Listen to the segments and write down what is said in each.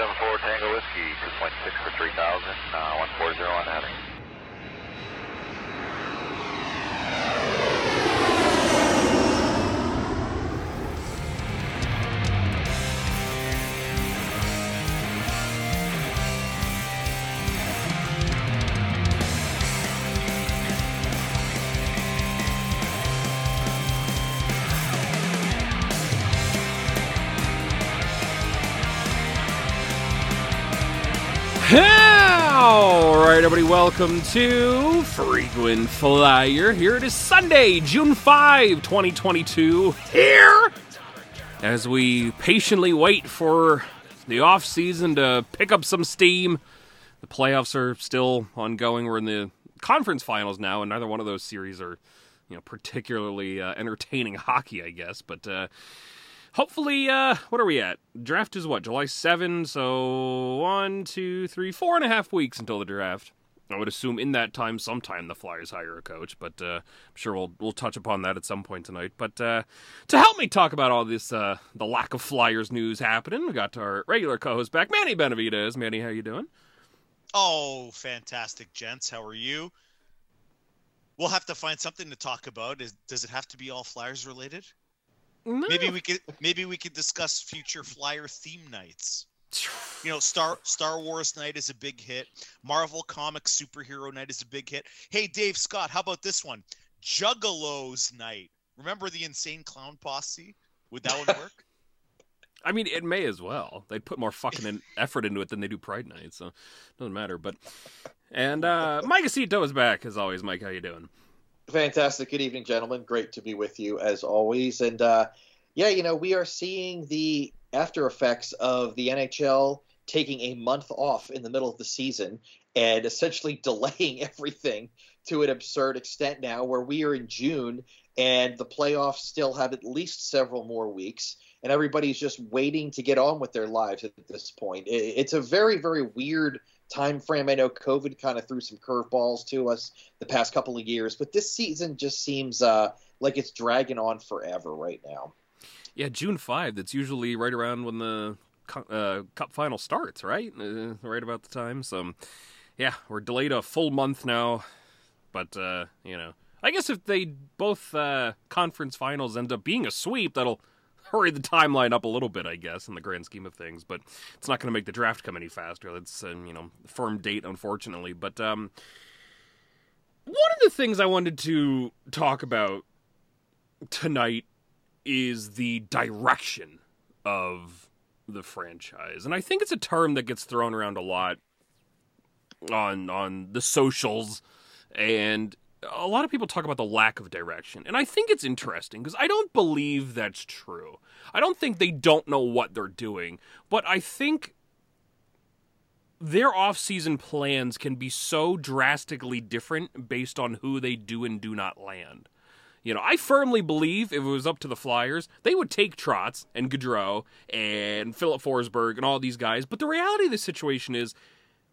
74 Tango Whiskey, 2.6 for 3000, uh, 140 on heading. Right, everybody, welcome to Frequent Flyer. Here it is Sunday, June 5, 2022. Here, as we patiently wait for the off season to pick up some steam. The playoffs are still ongoing. We're in the conference finals now, and neither one of those series are, you know, particularly uh, entertaining hockey, I guess. But uh, hopefully, uh, what are we at? Draft is what, July 7? So one, two, three, four and a half weeks until the draft. I would assume in that time, sometime the Flyers hire a coach, but uh, I'm sure we'll we'll touch upon that at some point tonight. But uh, to help me talk about all this, uh, the lack of Flyers news happening, we got our regular co-host back, Manny Benavides. Manny, how you doing? Oh, fantastic, gents. How are you? We'll have to find something to talk about. Is does it have to be all Flyers related? No. Maybe we could maybe we could discuss future Flyer theme nights. You know, Star Star Wars night is a big hit. Marvel Comics superhero night is a big hit. Hey, Dave Scott, how about this one? Juggalos night. Remember the Insane Clown Posse? Would that one work? I mean, it may as well. They put more fucking in, effort into it than they do Pride Night, so it doesn't matter. But and uh Mike Acito is back as always. Mike, how you doing? Fantastic. Good evening, gentlemen. Great to be with you as always. And uh, yeah, you know, we are seeing the after effects of the NHL taking a month off in the middle of the season and essentially delaying everything to an absurd extent now, where we are in June and the playoffs still have at least several more weeks. And everybody's just waiting to get on with their lives at this point. It's a very, very weird time frame. I know COVID kind of threw some curveballs to us the past couple of years, but this season just seems uh, like it's dragging on forever right now. Yeah, June 5. That's usually right around when the uh, cup final starts, right? Uh, right about the time. So, yeah, we're delayed a full month now. But, uh, you know, I guess if they both uh, conference finals end up being a sweep, that'll hurry the timeline up a little bit, I guess, in the grand scheme of things. But it's not going to make the draft come any faster. That's, uh, you know, firm date, unfortunately. But um, one of the things I wanted to talk about tonight is the direction of the franchise. And I think it's a term that gets thrown around a lot on on the socials and a lot of people talk about the lack of direction. And I think it's interesting because I don't believe that's true. I don't think they don't know what they're doing, but I think their off-season plans can be so drastically different based on who they do and do not land. You know, I firmly believe if it was up to the Flyers, they would take Trotz and Gaudreau and Filip Forsberg and all these guys. But the reality of the situation is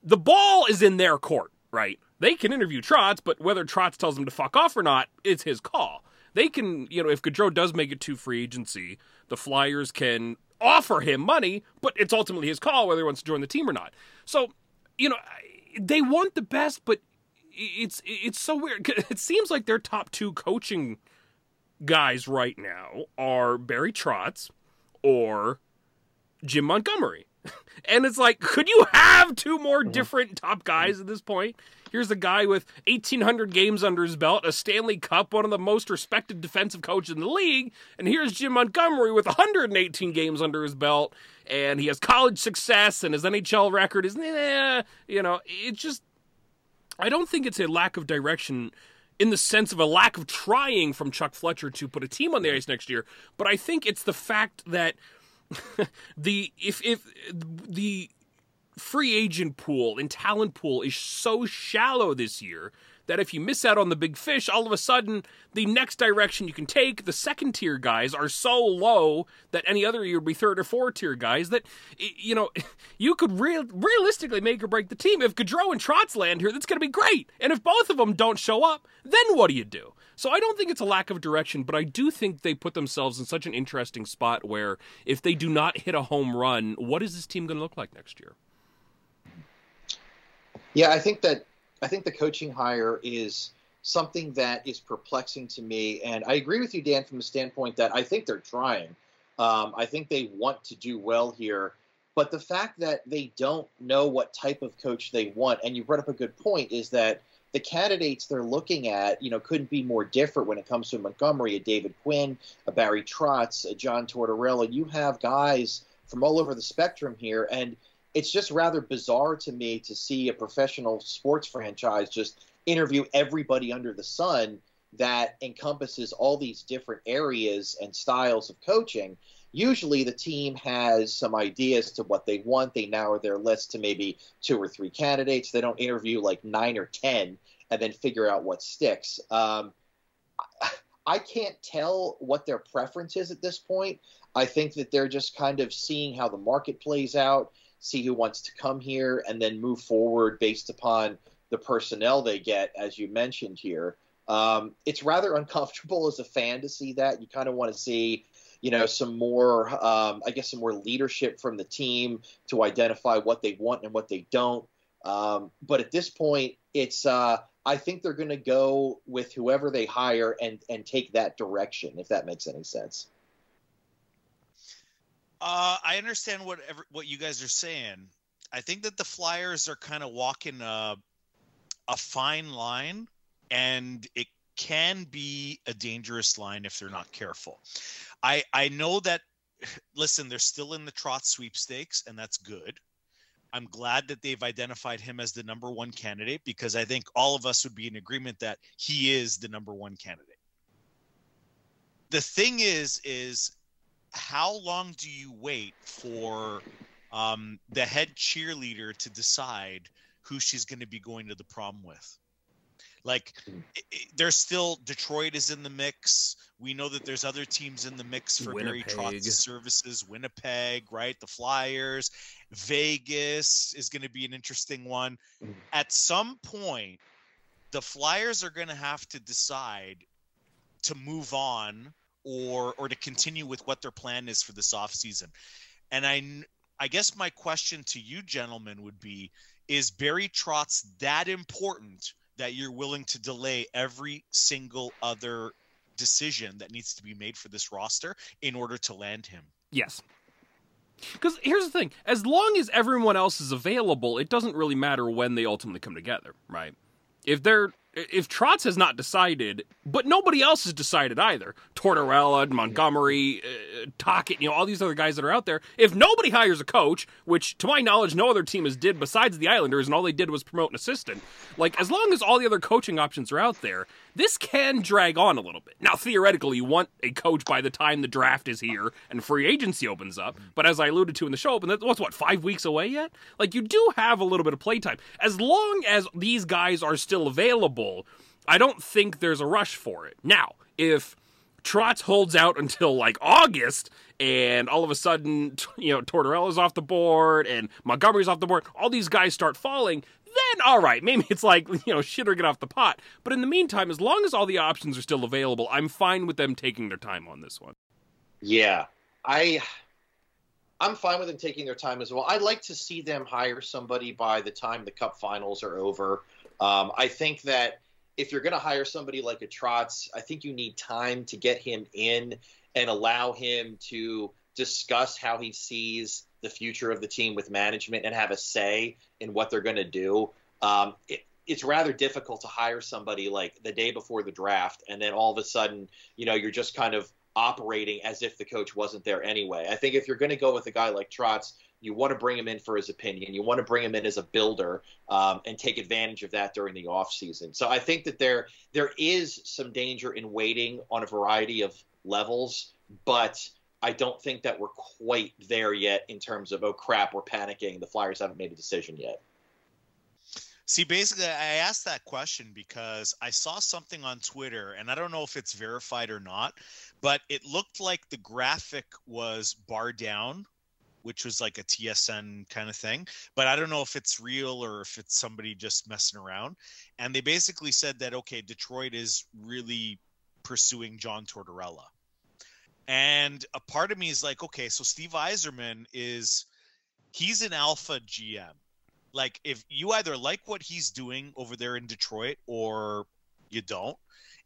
the ball is in their court, right? They can interview Trotz, but whether Trotz tells them to fuck off or not, it's his call. They can, you know, if Gaudreau does make it to free agency, the Flyers can offer him money, but it's ultimately his call whether he wants to join the team or not. So, you know, they want the best, but it's it's so weird. It seems like their top two coaching guys right now are Barry Trotz or Jim Montgomery. And it's like, could you have two more different top guys at this point? Here's a guy with 1,800 games under his belt, a Stanley Cup, one of the most respected defensive coaches in the league. And here's Jim Montgomery with 118 games under his belt, and he has college success, and his NHL record is, eh, you know, it just, I don't think it's a lack of direction in the sense of a lack of trying from Chuck Fletcher to put a team on the ice next year, but I think it's the fact that the if if the free agent pool and talent pool is so shallow this year that if you miss out on the big fish, all of a sudden the next direction you can take, the second tier guys are so low that any other year would be third or fourth tier guys that you know you could real, realistically make or break the team. If Gaudreau and Trotz land here, that's going to be great. And if both of them don't show up, then what do you do? So I don't think it's a lack of direction, but I do think they put themselves in such an interesting spot where if they do not hit a home run, what is this team going to look like next year? Yeah, I think that I think the coaching hire is something that is perplexing to me, and I agree with you, Dan, from the standpoint that I think they're trying. Um, I think they want to do well here, but the fact that they don't know what type of coach they want, and you brought up a good point, is that the candidates they're looking at, you know, couldn't be more different when it comes to Montgomery, a David Quinn, a Barry Trotz, a John Tortorella. You have guys from all over the spectrum here, and it's just rather bizarre to me to see a professional sports franchise just interview everybody under the sun that encompasses all these different areas and styles of coaching. Usually, the team has some ideas to what they want. They narrow their list to maybe two or three candidates. They don't interview like nine or 10 and then figure out what sticks. Um, I can't tell what their preference is at this point. I think that they're just kind of seeing how the market plays out, see who wants to come here, and then move forward based upon the personnel they get, as you mentioned here. Um, it's rather uncomfortable as a fan to see that. You kind of want to see, you know, some more, um, I guess, some more leadership from the team to identify what they want and what they don't. Um, but at this point, it's uh, I think they're going to go with whoever they hire and and take that direction, if that makes any sense. Uh, I understand what what you guys are saying. I think that the Flyers are kind of walking a, a fine line, and it can be a dangerous line if they're not careful. I I know that. Listen, they're still in the Trotz sweepstakes, and that's good. I'm glad that they've identified him as the number one candidate because I think all of us would be in agreement that he is the number one candidate. The thing is, is how long do you wait for um, the head cheerleader to decide who she's going to be going to the prom with? Like, it, it, there's still Detroit is in the mix. We know that there's other teams in the mix for Winnipeg. Barry services. Winnipeg, right? The Flyers, Vegas is going to be an interesting one. At some point, the Flyers are going to have to decide to move on or or to continue with what their plan is for this off season. And I I guess my question to you gentlemen would be is Barry Trotz that important that you're willing to delay every single other decision that needs to be made for this roster in order to land him? Yes. Because here's the thing as long as everyone else is available, it doesn't really matter when they ultimately come together, right? If they're if Trotz has not decided, but nobody else has decided either. Tortorella, Montgomery, uh, Tocchet, you know, all these other guys that are out there. If nobody hires a coach, which to my knowledge no other team has did besides the Islanders, and all they did was promote an assistant, like as long as all the other coaching options are out there, this can drag on a little bit. Now, theoretically, you want a coach by the time the draft is here and free agency opens up. But as I alluded to in the show, open what's what five weeks away yet? Like you do have a little bit of playtime as long as these guys are still available. I don't think there's a rush for it. Now, if Trotz holds out until like August, and all of a sudden, you know, Tortorella's off the board and Montgomery's off the board. All these guys start falling then all right, maybe it's like, you know, shit or get off the pot. But in the meantime, as long as all the options are still available, I'm fine with them taking their time on this one. Yeah. I I'm fine with them taking their time as well. I'd like to see them hire somebody by the time the cup finals are over. Um, I think that if you're going to hire somebody like a Trotz, I think you need time to get him in and allow him to discuss how he sees the future of the team with management and have a say in what they're going to do. Um, it, it's rather difficult to hire somebody like the day before the draft and then all of a sudden, you know, you're just kind of operating as if the coach wasn't there anyway. I think if you're going to go with a guy like Trotz, you want to bring him in for his opinion. You want to bring him in as a builder um, and take advantage of that during the offseason. So I think that there there is some danger in waiting on a variety of levels, but I don't think that we're quite there yet in terms of oh crap, we're panicking. The Flyers haven't made a decision yet. See, basically, I asked that question because I saw something on Twitter, and I don't know if it's verified or not, but it looked like the graphic was bar down, which was like a TSN kind of thing. But I don't know if it's real or if it's somebody just messing around. And they basically said that, okay, Detroit is really pursuing John Tortorella. And a part of me is like, okay, so Steve Yzerman is he's an alpha GM. Like if you either like what he's doing over there in Detroit or you don't.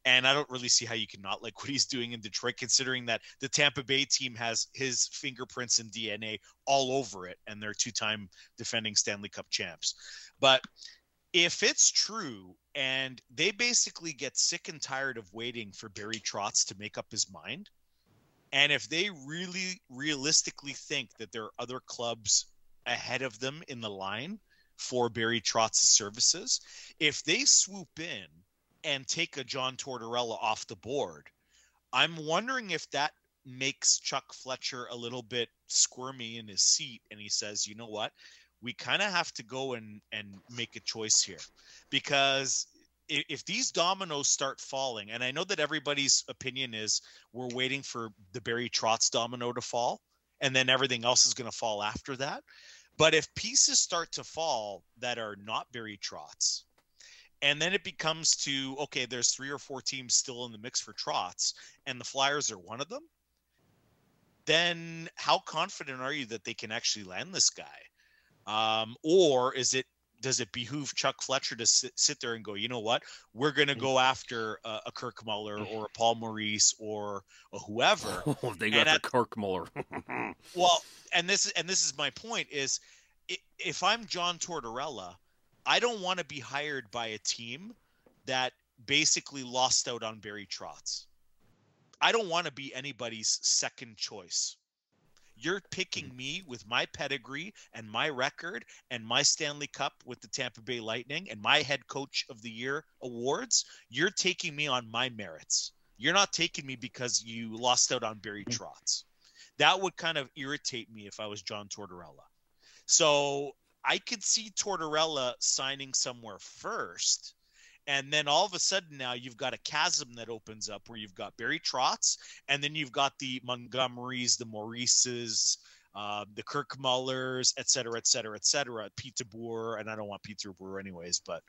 And I don't really see how you can not like what he's doing in Detroit, considering that the Tampa Bay team has his fingerprints and DNA all over it, and they're two time defending Stanley Cup champs. But if it's true and they basically get sick and tired of waiting for Barry Trotz to make up his mind, and if they really realistically think that there are other clubs ahead of them in the line for Barry Trotz's services, if they swoop in and take a John Tortorella off the board, I'm wondering if that makes Chuck Fletcher a little bit squirmy in his seat and he says, you know what? We kind of have to go and, and make a choice here because if, these dominoes start falling, and I know that everybody's opinion is we're waiting for the Barry Trotz domino to fall and then everything else is going to fall after that. But if pieces start to fall that are not Barry Trotz, and then it becomes to okay, there's three or four teams still in the mix for Trotz, and the Flyers are one of them. Then how confident are you that they can actually land this guy? Um, or is it does it behoove Chuck Fletcher to sit, sit there and go, you know what, we're going to mm. go after a, a, Kirk Muller mm. or a Paul Maurice or a whoever. Oh, they got and the at, Kirk Muller. well, and this is and this is my point is, if I'm John Tortorella, I don't want to be hired by a team that basically lost out on Barry Trotz. I don't want to be anybody's second choice. You're picking mm. me with my pedigree and my record and my Stanley Cup with the Tampa Bay Lightning and my head coach of the year awards. You're taking me on my merits. You're not taking me because you lost out on Barry mm. Trotz. That would kind of irritate me if I was John Tortorella. So I could see Tortorella signing somewhere first. And then all of a sudden now you've got a chasm that opens up where you've got Barry Trotz, and then you've got the Montgomerys, the Maurices, uh, the Kirk Mullers, et cetera, et cetera, et cetera. Pete DeBoer, and I don't want Pete DeBoer anyways, but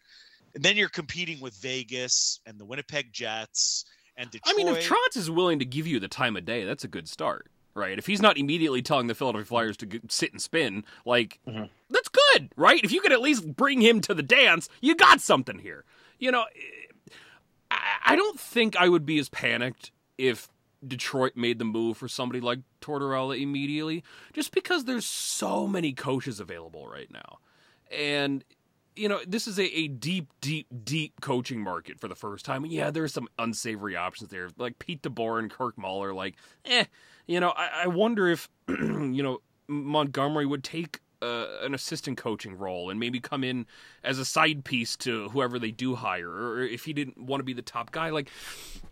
and then you're competing with Vegas and the Winnipeg Jets and Detroit. I mean, if Trotz is willing to give you the time of day, that's a good start right? If he's not immediately telling the Philadelphia Flyers to sit and spin, like mm-hmm. that's good, right? If you could at least bring him to the dance, you got something here. You know, I don't think I would be as panicked if Detroit made the move for somebody like Tortorella immediately, just because there's so many coaches available right now, and you know, this is a, a deep, deep, deep coaching market for the first time. yeah, there's some unsavory options there, like Pete DeBoer and Kirk Muller. Like, eh, you know, I, I wonder if you know Montgomery would take an assistant coaching role and maybe come in as a side piece to whoever they do hire, or if he didn't want to be the top guy. Like,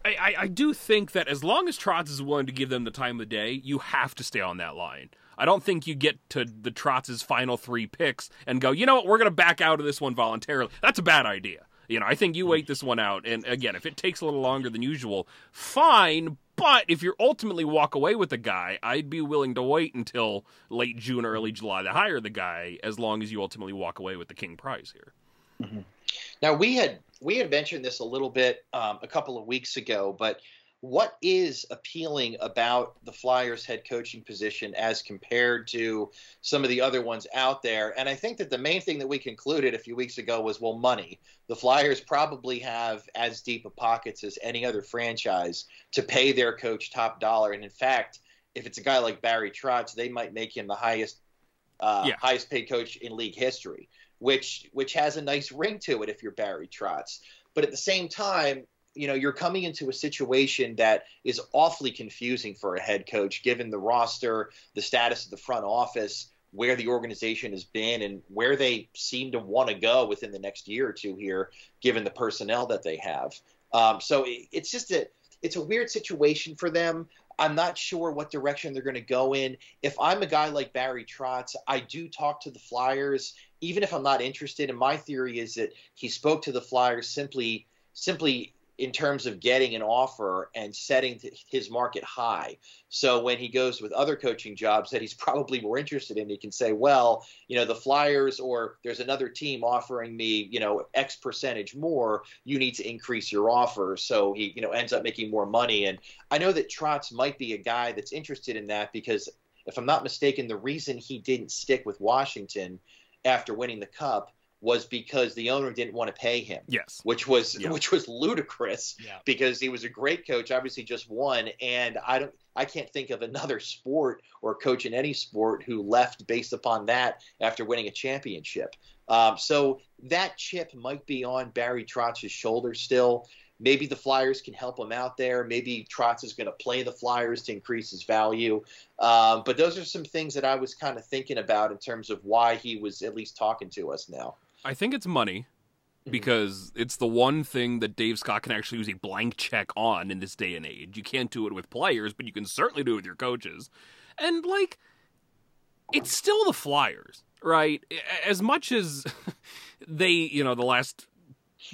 I, I, I do think that as long as Trotz is willing to give them the time of the day, you have to stay on that line. I don't think you get to the Trotz's final three picks and go, you know what, we're going to back out of this one voluntarily. That's a bad idea. You know, I think you wait this one out. And again, if it takes a little longer than usual, fine. But if you ultimately walk away with the guy, I'd be willing to wait until late June, early July to hire the guy, as long as you ultimately walk away with the king prize here. Mm-hmm. Now we had we had mentioned this a little bit um, a couple of weeks ago, but what is appealing about the Flyers head coaching position as compared to some of the other ones out there? And I think that the main thing that we concluded a few weeks ago was well, money. The Flyers probably have as deep a pockets as any other franchise to pay their coach top dollar. And in fact, if it's a guy like Barry Trotz, they might make him the highest uh, yeah. highest paid coach in league history, which which has a nice ring to it if you're Barry Trotz. But at the same time, you know you're coming into a situation that is awfully confusing for a head coach given the roster the status of the front office where the organization has been and where they seem to want to go within the next year or two here given the personnel that they have um, so it, it's just a it's a weird situation for them I'm not sure what direction they're going to go in. If I'm a guy like Barry Trotz, I do talk to the Flyers, even if I'm not interested. And my theory is that he spoke to the Flyers simply, simply in terms of getting an offer and setting his market high. So when he goes with other coaching jobs that he's probably more interested in, he can say, well, you know, the Flyers or there's another team offering me, you know, X percentage more. You need to increase your offer. So he, you know, ends up making more money. And I know that Trotz might be a guy that's interested in that because if I'm not mistaken, the reason he didn't stick with Washington after winning the cup was because the owner didn't want to pay him. Yes. Which was Yeah. which was ludicrous Yeah. because he was a great coach, obviously just won and I don't I can't think of another sport or coach in any sport who left based upon that after winning a championship. Um, so that chip might be on Barry Trotz's shoulder still. Maybe the Flyers can help him out there. Maybe Trotz is going to play the Flyers to increase his value. Um, but those are some things that I was kind of thinking about in terms of why he was at least talking to us now. I think it's money mm-hmm. because it's the one thing that Dave Scott can actually use a blank check on in this day and age. You can't do it with players, but you can certainly do it with your coaches. And like it's still the Flyers, right? As much as they, you know, the last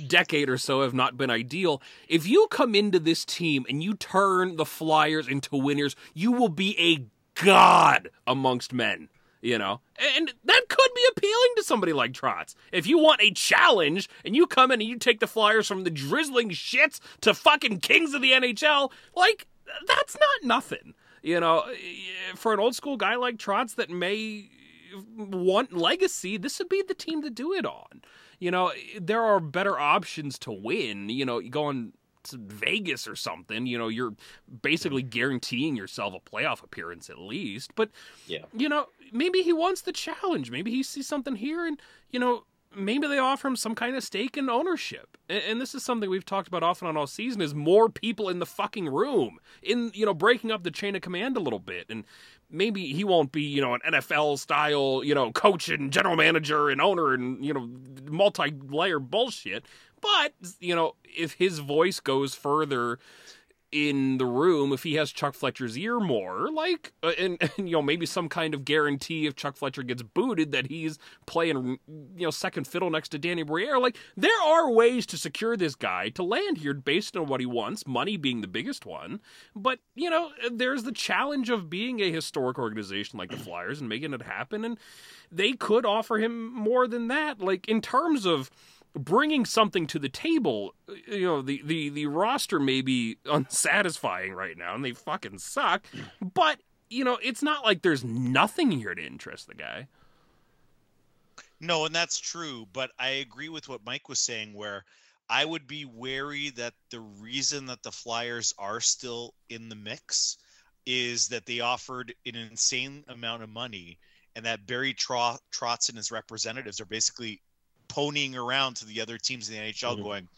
decade or so have not been ideal, if you come into this team and you turn the Flyers into winners, you will be a god amongst men you know? And that could be appealing to somebody like trotz. If you want a challenge and you come in and you take the flyers from the drizzling shits to fucking kings of the nhl like that's not nothing. You know for an old school guy like trotz that may want legacy this would be the team to do it on. You know there are better options to win you know you Vegas or something, you know, you're basically mm-hmm. guaranteeing yourself a playoff appearance at least. But Yeah. you know, maybe he wants the challenge. Maybe he sees something here, and you know, maybe they offer him some kind of stake in ownership. And, and this is something we've talked about off and on all season: is more people in the fucking room, in you know, breaking up the chain of command a little bit, and maybe he won't be you know an NFL style you know coach and general manager and owner and you know multi layer bullshit. But you know, if his voice goes further in the room if he has Chuck Fletcher's ear more, like, uh, and, and, you know, maybe some kind of guarantee if Chuck Fletcher gets booted that he's playing, you know, second fiddle next to Danny Briere. Like, there are ways to secure this guy to land here based on what he wants, money being the biggest one. But, you know, there's the challenge of being a historic organization like the Flyers and making it happen. And they could offer him more than that, like, in terms of bringing something to the table. You know, the, the, the roster may be unsatisfying right now and they fucking suck, but, you know, it's not like there's nothing here to interest the guy. No, and that's true, but I agree with what Mike was saying where I would be wary that the reason that the Flyers are still in the mix is that they offered an insane amount of money and that Barry Tro- Trotz and his representatives are basically ponying around to the other teams in the NHL Mhm. going,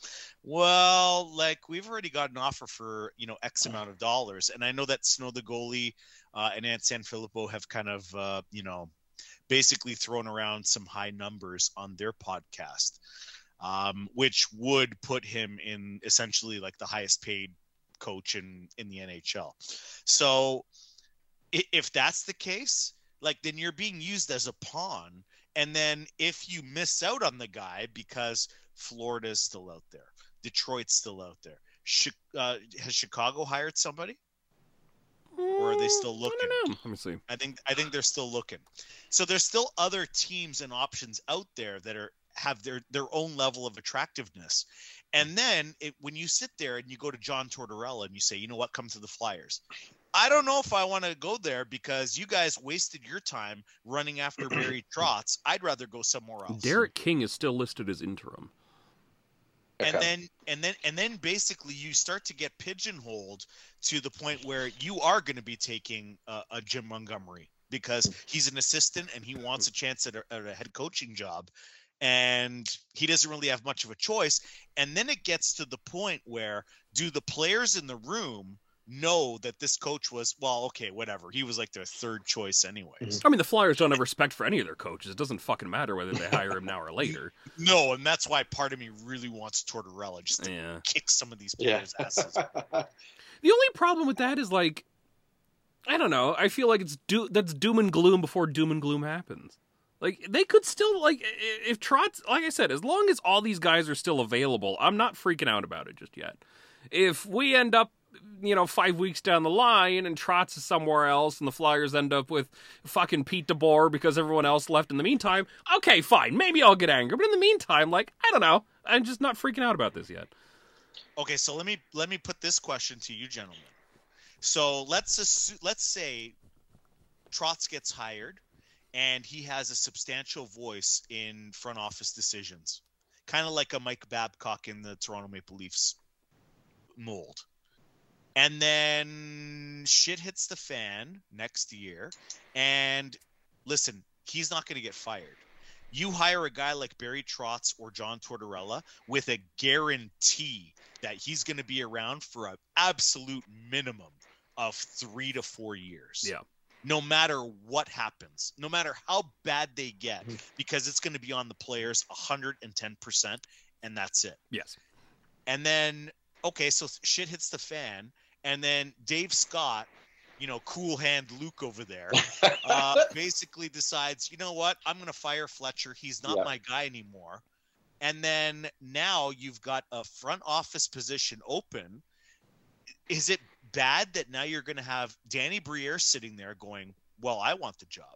well, like we've already got an offer for, you know, X amount of dollars. And I know that Snow the goalie uh, and Ant Sanfilippo have kind of, uh, you know, basically thrown around some high numbers on their podcast, um, which would put him in essentially like the highest paid coach in, in the NHL. So if that's the case, like then you're being used as a pawn. And then if you miss out on the guy because Florida's still out there, Detroit's still out there, uh, has Chicago hired somebody? Or are they still Mm, I looking? Let me see. I think I think they're still looking. So there's still other teams and options out there that are have their their own level of attractiveness. And then it, when you sit there and you go to John Tortorella and you say, you know what, come to the Flyers. I don't know if I want to go there because you guys wasted your time running after Barry Trotz. I'd rather go somewhere else. Derek King is still listed as interim. and Okay. then and then and then basically you start to get pigeonholed to the point where you are going to be taking uh, a Jim Montgomery because he's an assistant and he wants a chance at a, at a head coaching job and he doesn't really have much of a choice and then it gets to the point where do the players in the room know that this coach was well okay whatever he was like their third choice anyways mm-hmm. I mean, the Flyers don't have respect for any of their coaches. It doesn't fucking matter whether they hire him now or later. no and that's why part of me really wants Tortorella just to Yeah. kick some of these Yeah. players asses The only problem with that is like, I don't know. I feel like it's do- that's doom and gloom before doom and gloom happens. Like they could still like if Trotz, like I said, as long as all these guys are still available, I'm not freaking out about it just yet. if we end up you know, five weeks down the line and Trotz is somewhere else and the Flyers end up with fucking Pete DeBoer because everyone else left in the meantime, okay, fine. Maybe I'll get angry. But in the meantime, like, I don't know. I'm just not freaking out about this yet. Okay, so let me let me put this question to you, gentlemen. So let's assume, let's say Trotz gets hired and he has a substantial voice in front office decisions, kind of like a Mike Babcock in the Toronto Maple Leafs mold. And then shit hits the fan next year. And listen, he's not going to get fired. You hire a guy like Barry Trotz or John Tortorella with a guarantee that he's going to be around for an absolute minimum of three to four years. Yeah. No matter what happens, no matter how bad they get, Mm-hmm. because it's going to be on the players 110%, and that's it. Yes. And then, okay, so shit hits the fan, and then Dave Scott, you know, cool hand Luke over there, uh, basically decides, you know what, I'm going to fire Fletcher. He's not Yeah. my guy anymore. And then now you've got a front office position open. Is it bad that now you're going to have Danny Briere sitting there going, well, I want the job?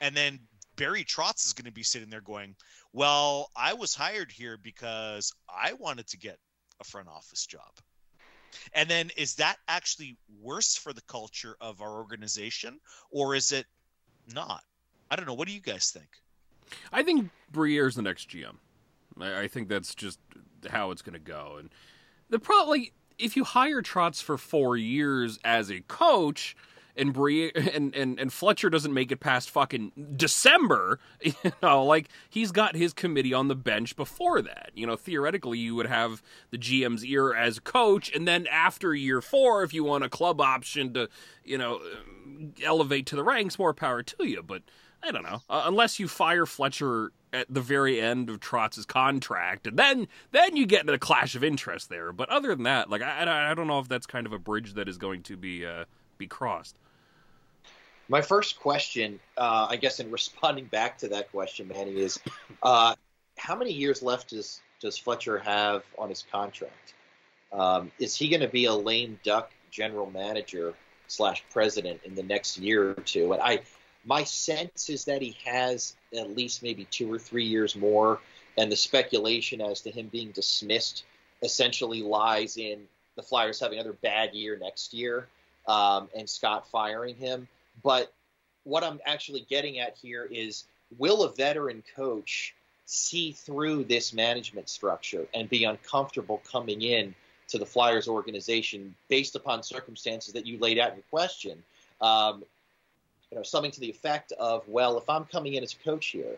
And then Barry Trotz is going to be sitting there going, well, I was hired here because I wanted to get a front office job. And then is that actually worse for the culture of our organization or is it not? I don't know. What do you guys think? I think Briere's the next GM. I, I think that's just how it's going to go. And the problem, like, if you hire Trotz for four years as a coach, and Briere and, and and Fletcher doesn't make it past fucking December, you know, like he's got his committee on the bench before that. You know, theoretically, you would have the GM's ear as coach, and then after year four, if you want a club option to, you know, elevate to the ranks, more power to you. But I don't know. Uh, unless you fire Fletcher at the very end of Trotz's contract, and then then you get into a clash of interest there. But other than that, like I I don't know if that's kind of a bridge that is going to be uh, be crossed. My first question, uh, I guess, in responding back to that question, Manny, is uh, how many years left does does Fletcher have on his contract? Um, is he going to be a lame duck general manager slash president in the next year or two? And I, my sense is that he has at least maybe two or three years more, and the speculation as to him being dismissed essentially lies in the Flyers having another bad year next year um, and Scott firing him. But what I'm actually getting at here is will a veteran coach see through this management structure and be uncomfortable coming in to the Flyers organization based upon circumstances that you laid out in your question? Um, you know, something to the effect of, well, if I'm coming in as a coach here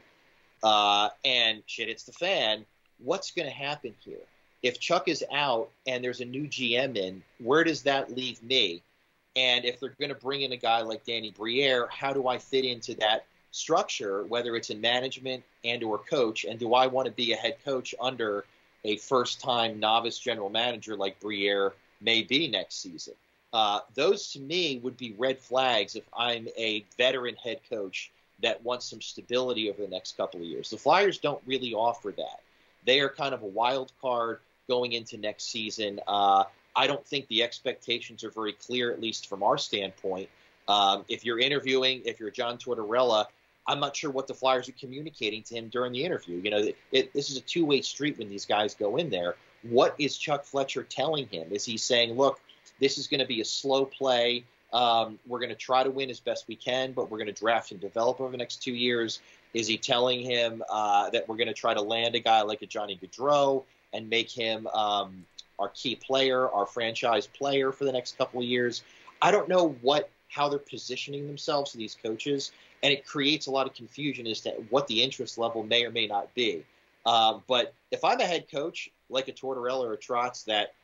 uh, and shit hits the fan, what's going to happen here? If Chuck is out and there's a new GM in, where does that leave me? And if they're going to bring in a guy like Danny Briere, how do I fit into that structure, whether it's in management and or coach? And do I want to be a head coach under a first-time novice general manager like Briere may be next season? Uh, those to me would be red flags if I'm a veteran head coach that wants some stability over the next couple of years. The Flyers don't really offer that. They are kind of a wild card going into next season. Uh, I don't think the expectations are very clear, at least from our standpoint. Um, if you're interviewing, if you're John Tortorella, I'm not sure what the Flyers are communicating to him during the interview. You know, it, it, this is a two way street when these guys go in there. What is Chuck Fletcher telling him? Is he saying, look, this is going to be a slow play? Um, we're going to try to win as best we can, but we're going to draft and develop over the next two years. Is he telling him uh, that we're going to try to land a guy like a Johnny Gaudreau and make him um, our key player, our franchise player for the next couple of years? I don't know what how they're positioning themselves to these coaches, and it creates a lot of confusion as to what the interest level may or may not be. Um, but if I'm a head coach like a Tortorella or a Trotz that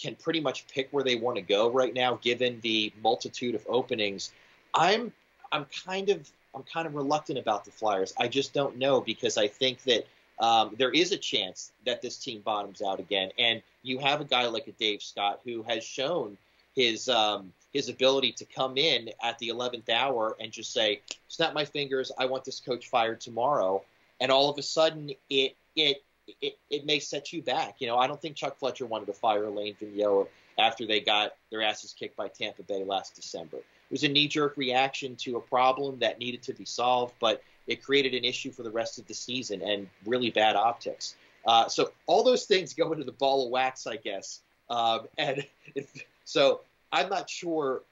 can pretty much pick where they want to go right now, given the multitude of openings, I'm I'm kind of I'm kind of reluctant about the Flyers. I just don't know because I think that um, there is a chance that this team bottoms out again, and you have a guy like a Dave Scott who has shown his um, his ability to come in at the 11th hour and just say, "Snap my fingers! I want this coach fired tomorrow," and all of a sudden it it it, it may set you back. You know, I don't think Chuck Fletcher wanted to fire Alain Vigneault after they got their asses kicked by Tampa Bay last December. It was a knee jerk reaction to a problem that needed to be solved, but it created an issue for the rest of the season and really bad optics. Uh, so all those things go into the ball of wax, I guess. Um, and if, so I'm not sure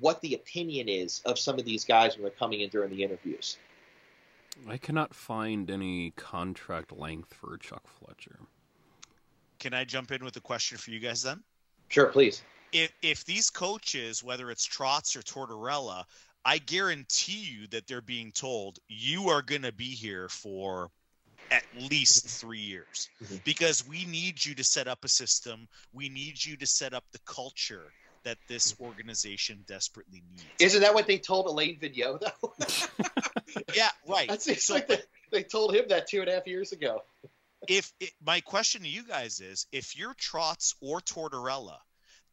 what the opinion is of some of these guys when they're coming in during the interviews. I cannot find any contract length for Chuck Fletcher. Can I jump in with a question for you guys then? Sure, please. If if these coaches, whether it's Trotz or Tortorella, I guarantee you that they're being told you are going to be here for at least three years Mhm. because we need you to set up a system. We need you to set up the culture that this organization desperately needs. Isn't that what they told Alain Vigneault, though? yeah, right. That seems So- like they, they told him that two and a half years ago. if it, my question to you guys is if you're Trotz or Tortorella,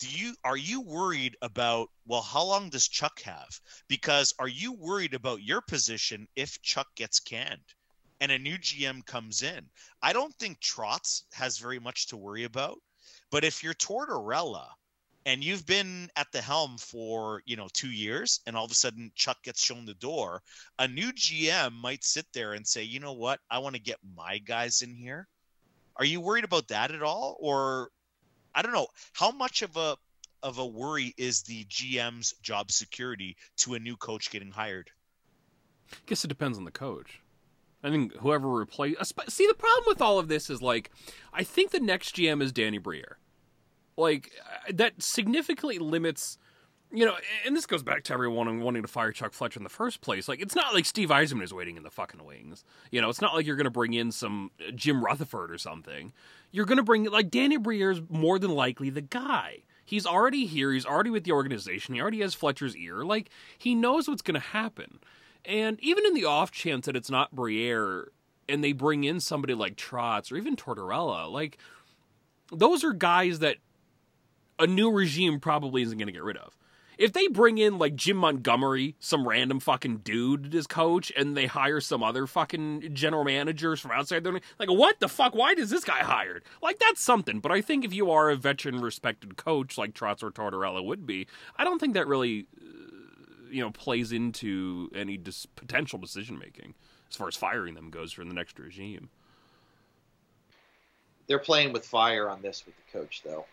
do you are you worried about well how long does Chuck have? Because are you worried about your position if Chuck gets canned and a new GM comes in? I don't think Trotz has very much to worry about, but if you're Tortorella and you've been at the helm for you know two years and all of a sudden chuck gets shown the door a new gm might sit there and say you know what i want to get my guys in here are you worried about that at all or i don't know how much of a of a worry is the gm's job security to a new coach getting hired I guess it depends on the coach. I think whoever replace. See, the problem with all of this is like, I think the next GM is Danny Briere. Like uh, that significantly limits. You know, and this goes back to everyone wanting to fire Chuck Fletcher in the first place. Like, it's not like Steve Yzerman is waiting in the fucking wings. You know, it's not like you're going to bring in some uh, Jim Rutherford or something. You're going to bring, like, Danny Briere's more than likely the guy. He's already here. He's already with the organization. He already has Fletcher's ear. Like, he knows what's going to happen. And even in the off chance that it's not Briere and they bring in somebody like Trotz or even Tortorella, like, those are guys that a new regime probably isn't going to get rid of. If they bring in like Jim Montgomery, some random fucking dude as coach, and they hire some other fucking general managers from outside, they're like, what the fuck? Why does this guy hired? Like that's something. But I think if you are a veteran, respected coach like Trotz or Tortorella would be, I don't think that really, uh, you know, plays into any dis- potential decision making as far as firing them goes for the next regime. They're playing with fire on this with the coach, though,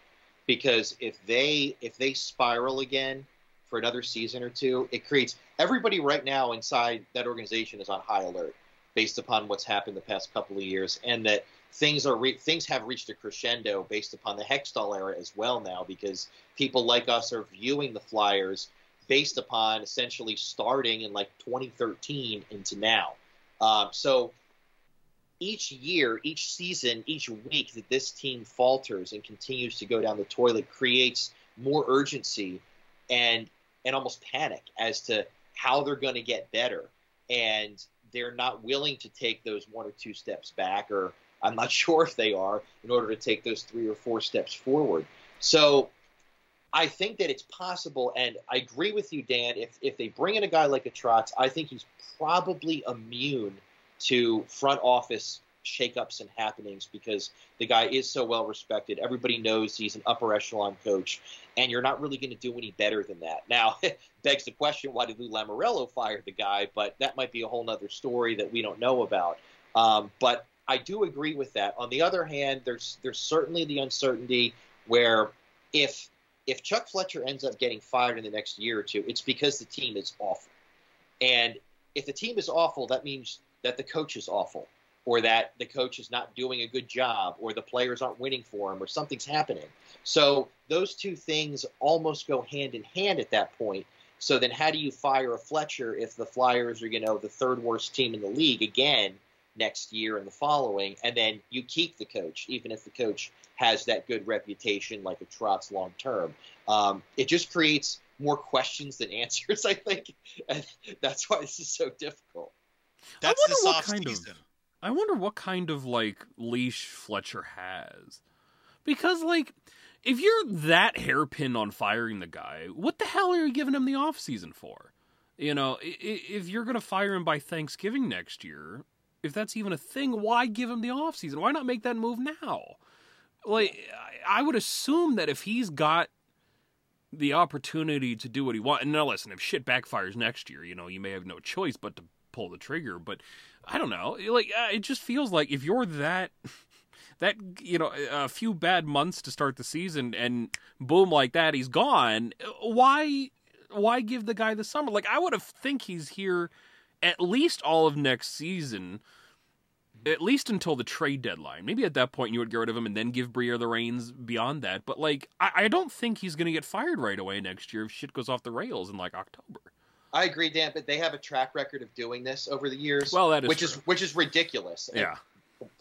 because if they if they spiral again for another season or two, it creates everybody right now inside that organization is on high alert based upon what's happened the past couple of years, and that things are re- things have reached a crescendo based upon the Hextall era as well now, because people like us are viewing the Flyers based upon essentially starting in like 2013 into now. Um, so each year, each season, each week that this team falters and continues to go down the toilet creates more urgency and and almost panic as to how they're going to get better. And they're not willing to take those one or two steps back, or I'm not sure if they are, in order to take those three or four steps forward. So I think that it's possible, and I agree with you, Dan. If if they bring in a guy like a Trotz, I think he's probably immune to front office shakeups and happenings because the guy is so well respected. Everybody knows he's an upper echelon coach, and you're not really going to do any better than that. Now, begs the question: Why did Lou Lamoriello fire the guy? But that might be a whole other story that we don't know about. Um, but I do agree with that. On the other hand, there's there's certainly the uncertainty where if if Chuck Fletcher ends up getting fired in the next year or two, it's because the team is awful. And if the team is awful, that means that the coach is awful, or that the coach is not doing a good job, or the players aren't winning for him, or something's happening. So those two things almost go hand in hand at that point. So then, how do you fire a Fletcher if the Flyers are, you know, the third worst team in the league again next year and the following, and then you keep the coach, even if the coach has that good reputation like a Trotz long term? Um, it just creates more questions than answers, I think, and that's why this is so difficult. That's wonder this what off kind of- season. I wonder what kind of like leash Fletcher has. Because like if you're that hairpin on firing the guy, what the hell are you giving him the off season for? You know, if you're going to fire him by Thanksgiving next year, if that's even a thing, why give him the offseason? Why not make that move now? Like, I would assume that if he's got the opportunity to do what he wants, and now listen, if shit backfires next year, you know, you may have no choice but to pull the trigger. But I don't know, like, uh, it just feels like if you're that. That you know, a few bad months to start the season, and boom, like that, he's gone. Why, why give the guy the summer? Like I would have think he's here at least all of next season at least until the trade deadline. Maybe at that point you would get rid of him and then give Briere the reins beyond that. But like, I, I don't think he's going to get fired right away next year if shit goes off the rails in like October. I agree, Dan, but they have a track record of doing this over the years. Well, that is which true. is which is ridiculous. And Yeah,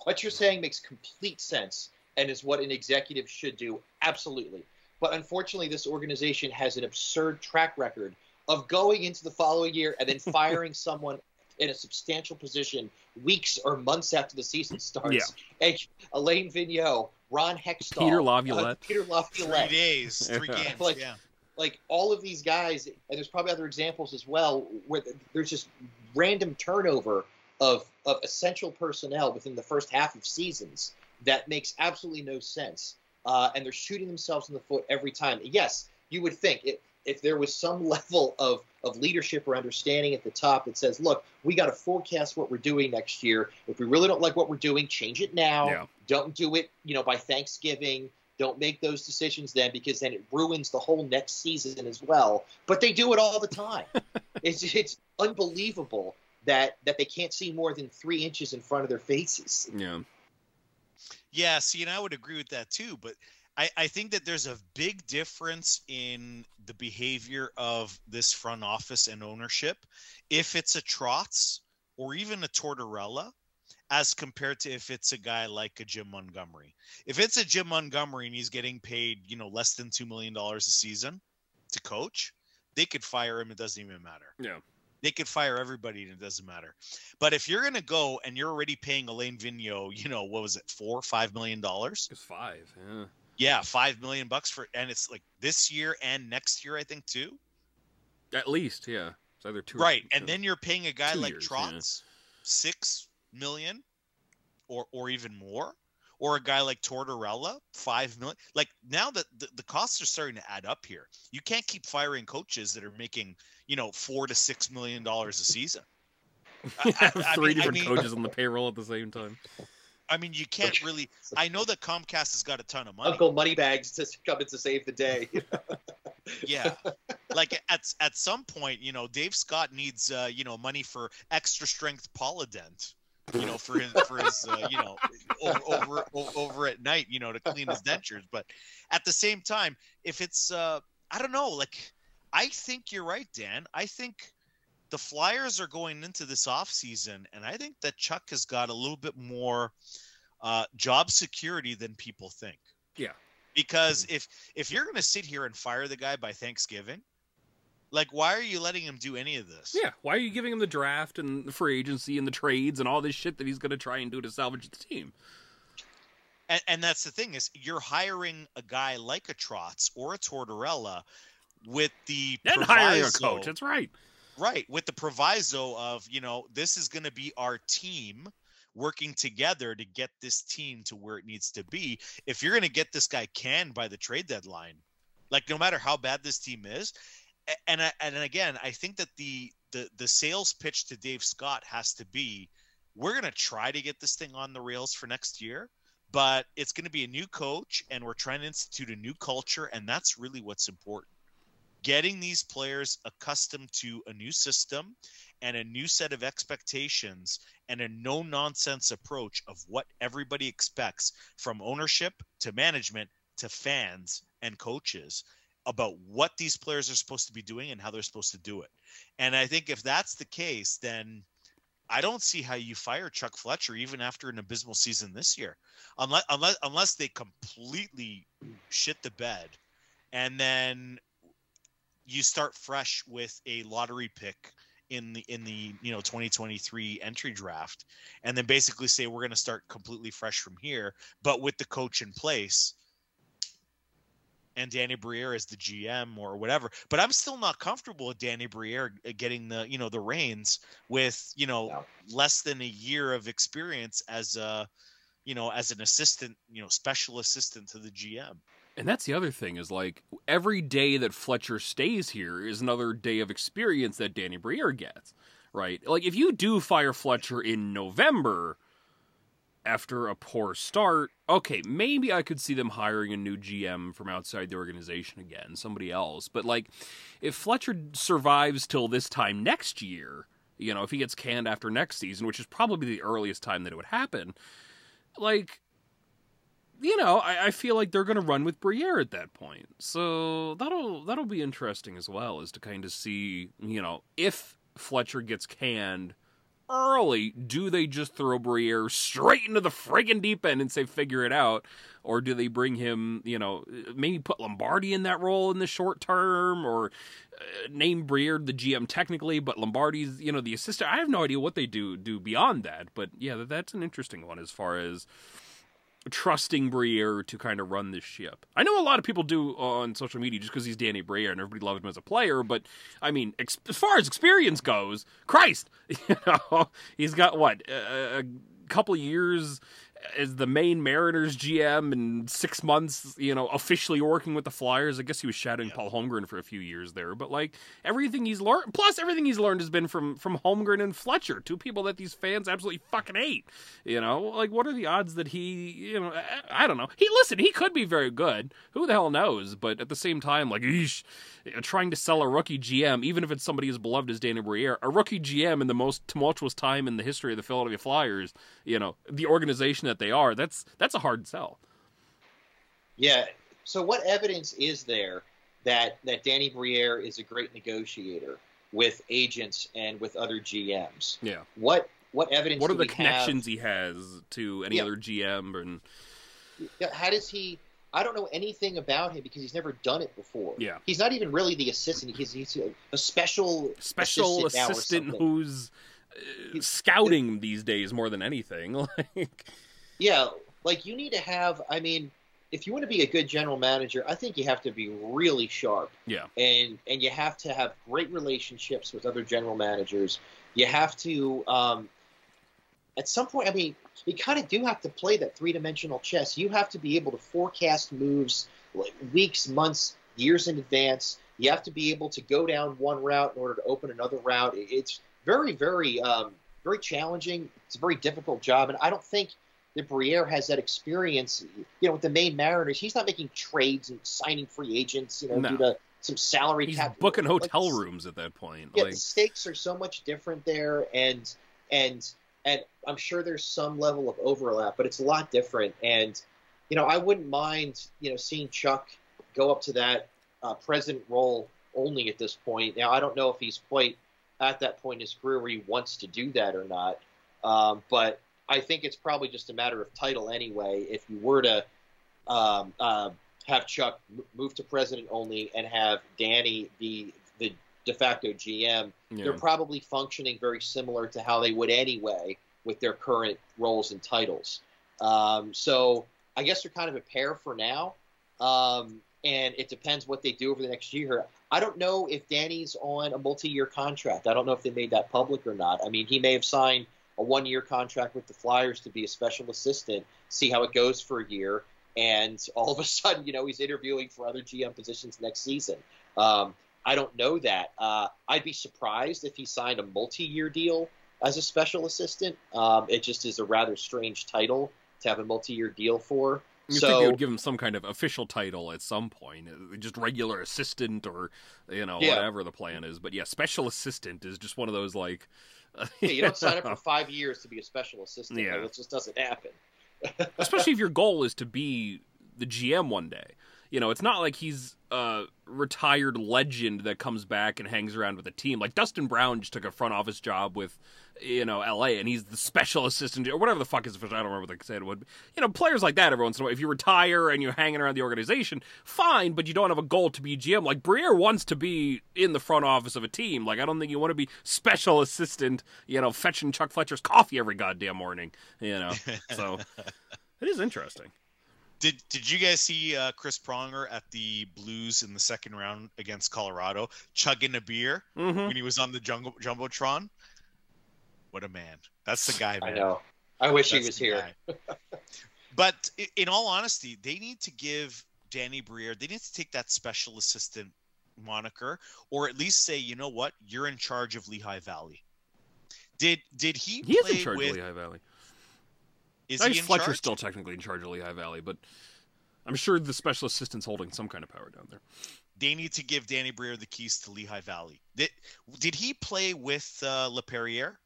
what you're saying makes complete sense and is what an executive should do, absolutely. But unfortunately, this organization has an absurd track record of going into the following year and then firing someone in a substantial position weeks or months after the season starts. Yeah. Hey, Alain Vigneault, Ron Hextall, Peter uh, Laviolette. Peter Three days, three games. Like- yeah. Like all of these guys, and there's probably other examples as well, where there's just random turnover of of essential personnel within the first half of seasons that makes absolutely no sense, uh, and they're shooting themselves in the foot every time. Yes, you would think it, if there was some level of of leadership or understanding at the top that says, "Look, we got to forecast what we're doing next year. If we really don't like what we're doing, change it now. Yeah. Don't do it, you know, by Thanksgiving." Don't make those decisions then because then it ruins the whole next season as well. But they do it all the time. it's it's unbelievable that that they can't see more than three inches in front of their faces. yeah, Yeah, see, and I would agree with that too. But I, I think that there's a big difference in the behavior of this front office and ownership if it's a Trotz or even a Tortorella as compared to if it's a guy like a Jim Montgomery. If it's a Jim Montgomery and he's getting paid, you know, less than $2 million a season to coach, they could fire him. It doesn't even matter. yeah, They could fire everybody and it doesn't matter. But if you're going to go and you're already paying Alain Vigneault, you know, what was it, four, five million dollars? it's five. Yeah, Yeah, five million bucks for, and it's like this year and next year, I think too. at least. Yeah, it's either two. or- Right, and then you're paying a guy like years, Trotz six million, or or even more, or a guy like Tortorella five million. Like now that the, the costs are starting to add up here, you can't keep firing coaches that are making you know four to six million dollars a season. I- I- I three mean- I different mean- coaches on the payroll at the same time. I mean, you can't really. I know that Comcast has got a ton of money. Uncle Moneybags to come in to save the day. Yeah, like at at some point, you know, Dave Scott needs uh, you know money for extra strength Polydent, you know, for his for his uh, you know over, over over at night, you know, to clean his dentures. But at the same time, if it's uh, I don't know, like I think you're right, Dan. I think the Flyers are going into this off season, and I think that Chuck has got a little bit more uh, job security than people think Yeah, because if if you're going to sit here and fire the guy by Thanksgiving, like why are you letting him do any of this? yeah. Why are you giving him the draft and the free agency and the trades and all this shit that he's going to try and do to salvage the team? And, and that's the thing is you're hiring a guy like a Trotz or a Tortorella with the And hiring a coach. That's right. right with the proviso of you know this is going to be our team working together to get this team to where it needs to be. If you're going to get this guy canned by the trade deadline, like no matter how bad this team is, and and again, I think that the the the sales pitch to Dave Scott has to be, we're going to try to get this thing on the rails for next year, but it's going to be a new coach, and we're trying to institute a new culture, and that's really what's important. Getting these players accustomed to a new system and a new set of expectations and a no nonsense approach of what everybody expects from ownership to management to fans and coaches about what these players are supposed to be doing and how they're supposed to do it. And I think if that's the case, then I don't see how you fire Chuck Fletcher even after an abysmal season this year, unless unless unless they completely shit the bed, and then you start fresh with a lottery pick in the in the you know 2023 entry draft, and then basically say we're going to start completely fresh from here, but with the coach in place. And Danny Briere as the GM or whatever. But I'm still not comfortable with Danny Briere uh, getting the you know the reins with you know No. less than a year of experience as a you know as an assistant you know special assistant to the GM. And that's the other thing is like every day that Fletcher stays here is another day of experience that Danny Briere gets, right? Like if you do fire Fletcher in November after a poor start, okay, maybe I could see them hiring a new GM from outside the organization again, somebody else. But like if Fletcher survives till this time next year, you know, if he gets canned after next season, which is probably the earliest time that it would happen, like you know, I, I feel like they're going to run with Briere at that point. So that'll that'll be interesting as well, as to kind of see, you know, if Fletcher gets canned early, do they just throw Briere straight into the friggin' deep end and say figure it out, or do they bring him, you know, maybe put Lombardi in that role in the short term, or uh, name Briere the GM technically, but Lombardi's, you know, the assistant. I have no idea what they do do beyond that, but yeah, that's an interesting one as far as trusting Briere to kind of run this ship. I know a lot of people do on social media just because he's Danny Briere and everybody loved him as a player, but I mean, ex- as far as experience goes, Christ, you know, he's got what a, a couple years as the Maine Mariners GM and six months, you know, officially working with the Flyers. I guess he was shadowing Yeah. Paul Holmgren for a few years there, but like everything he's learned, plus everything he's learned has been from from Holmgren and Fletcher, two people that these fans absolutely fucking hate. You know, like what are the odds that he, you know, I, I don't know. He listen, he could be very good. Who the hell knows? But at the same time, like, eesh, uh, trying to sell a rookie GM, even if it's somebody as beloved as Danny Briere, a rookie GM in the most tumultuous time in the history of the Philadelphia Flyers, you know, the organization that they are, that's that's a hard sell. Yeah. So what evidence is there that that Danny Briere is a great negotiator with agents and with other GMs? Yeah. What what evidence? What are the we have- connections he has to any Yeah. other GM and how does he? I don't know anything about him because he's never done it before. Yeah. he's not even really the assistant. He's he's a, a special special assistant, assistant who's uh, scouting these days more than anything? Like, Yeah, like you need to have. I mean, if you want to be a good general manager, I think you have to be really sharp. Yeah. and and you have to have great relationships with other general managers. You have to, um, at some point, I mean, you kind of do have to play that three dimensional chess. You have to be able to forecast moves like weeks, months, years in advance. You have to be able to go down one route in order to open another route. It's very, very, um, very challenging. It's a very difficult job, and I don't think that Briere has that experience. You know, with the Maine Mariners, he's not making trades and signing free agents. You know, No. due to some salary he's cap. booking Like, hotel rooms at that point. yeah, like, the stakes are so much different there, and and and I'm sure there's some level of overlap, but it's a lot different. And you know, I wouldn't mind you know seeing Chuck go up to that uh, president role only at this point. Now, I don't know if he's quite at that point in his career where he wants to do that or not, um, but I think it's probably just a matter of title anyway. If you were to um, uh, have Chuck move to president only and have Danny be the de facto GM, yeah. they're probably functioning very similar to how they would anyway with their current roles and titles. Um, so I guess they're kind of a pair for now. Um, and it depends what they do over the next year. I don't know if Danny's on a multi-year contract. I don't know if they made that public or not. I mean, he may have signed a one-year contract with the Flyers to be a special assistant, see how it goes for a year, and all of a sudden, you know, he's interviewing for other GM positions next season. Um, I don't know that. Uh, I'd be surprised if he signed a multi-year deal as a special assistant. Um, it just is a rather strange title to have a multi-year deal for. You so think they would give him some kind of official title at some point, uh, just regular assistant or you know Yeah. whatever the plan is. But yeah, special assistant is just one of those like. yeah, you don't sign up for five years to be a special assistant. Yeah. It just doesn't happen. especially if your goal is to be the GM one day. You know, it's not like he's a retired legend that comes back and hangs around with a team. Like Dustin Brown just took a front office job with, you know, LA, and he's the special assistant or whatever the fuck is. I don't remember what they said it would. Be. You know, players like that every once in a while. If you retire and you're hanging around the organization, fine, but you don't have a goal to be GM. Like Briere wants to be in the front office of a team. Like I don't think you want to be special assistant. You know, fetching Chuck Fletcher's coffee every goddamn morning. You know, so it is interesting. Did Did you guys see uh, Chris Pronger at the Blues in the second round against Colorado, chugging a beer Mm-hmm. when he was on the jungle, jumbotron? What a man! That's the guy. I know. I wish he was here. but in all honesty, they need to give Danny Briere. They need to take that special assistant moniker, or at least say, you know what, you're in charge of Lehigh Valley. Did Did he? He is play in charge with, of Lehigh Valley. Is I he guess in Fletcher's charge? still technically in charge of Lehigh Valley, but I'm sure the special assistant's holding some kind of power down there. they need to give Danny Briere the keys to Lehigh Valley. Did did he play with uh, Laperriere?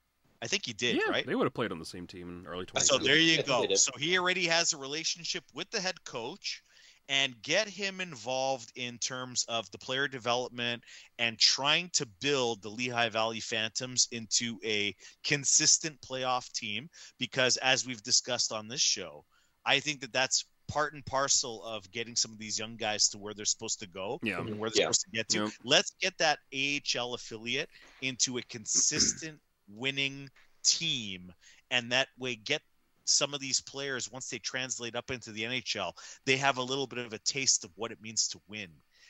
I think he did, yeah, right? they would have played on the same team in early 20. So there you go. So he already has a relationship with the head coach and get him involved in terms of the player development and trying to build the Lehigh Valley Phantoms into a consistent playoff team because as we've discussed on this show, I think that that's part and parcel of getting some of these young guys to where they're supposed to go Yeah. and where they're Yeah. supposed to get to. Yep. Let's get that AHL affiliate into a consistent winning team, and that way get some of these players once they translate up into the NHL, they have a little bit of a taste of what it means to win.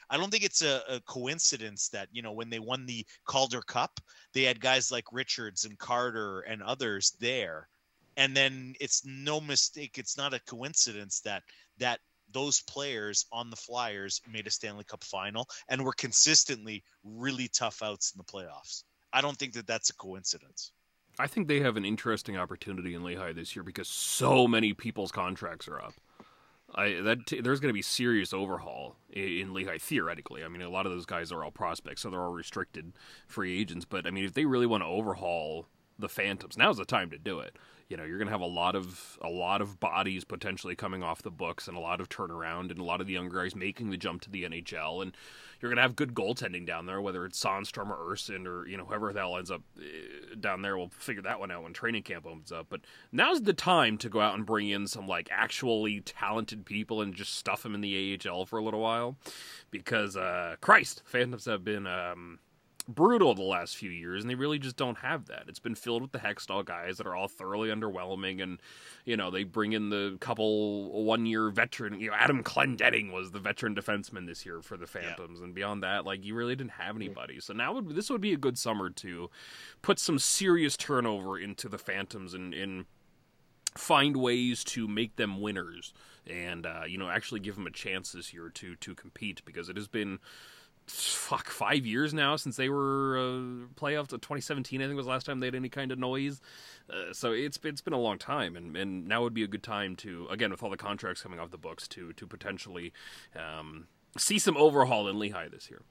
I don't think it's a, a coincidence that you know when they won the Calder Cup, they had guys like Richards and Carter and others there, and then it's no mistake. It's not a coincidence that that those players on the Flyers made a Stanley Cup final and were consistently really tough outs in the playoffs. I don't think that that's a coincidence. I think they have an interesting opportunity in Lehigh this year because so many people's contracts are up. I that there's going to be serious overhaul in, in Lehigh theoretically. I mean, a lot of those guys are all prospects, so they're all restricted free agents. But I mean, if they really want to overhaul the Phantoms, now's the time to do it. You know, you're going to have a lot of a lot of bodies potentially coming off the books, and a lot of turnaround, and a lot of the younger guys making the jump to the NHL, and you're going to have good goaltending down there, whether it's Sandstrom or Ersson or you know whoever the hell ends up uh, down there. We'll figure that one out when training camp opens up. But now's the time to go out and bring in some like actually talented people and just stuff them in the AHL for a little while, because uh, Christ, Phantoms have been. Um, brutal the last few years, and they really just don't have that. It's been filled with the Hextall guys that are all thoroughly underwhelming, and you know they bring in the couple one year veteran. You know, Adam Clendening was the veteran defenseman this year for the Phantoms, and beyond that, like you really didn't have anybody. So now would this would be a good summer to put some serious turnover into the Phantoms and and find ways to make them winners and uh, you know actually give them a chance this year to to compete because it has been fuck five years now since they were uh, playoffs. 2017, I think was the last time they had any kind of noise. Uh, so it's it's been a long time, and, and now would be a good time to again with all the contracts coming off the books to to potentially um, see some overhaul in Lehigh this year.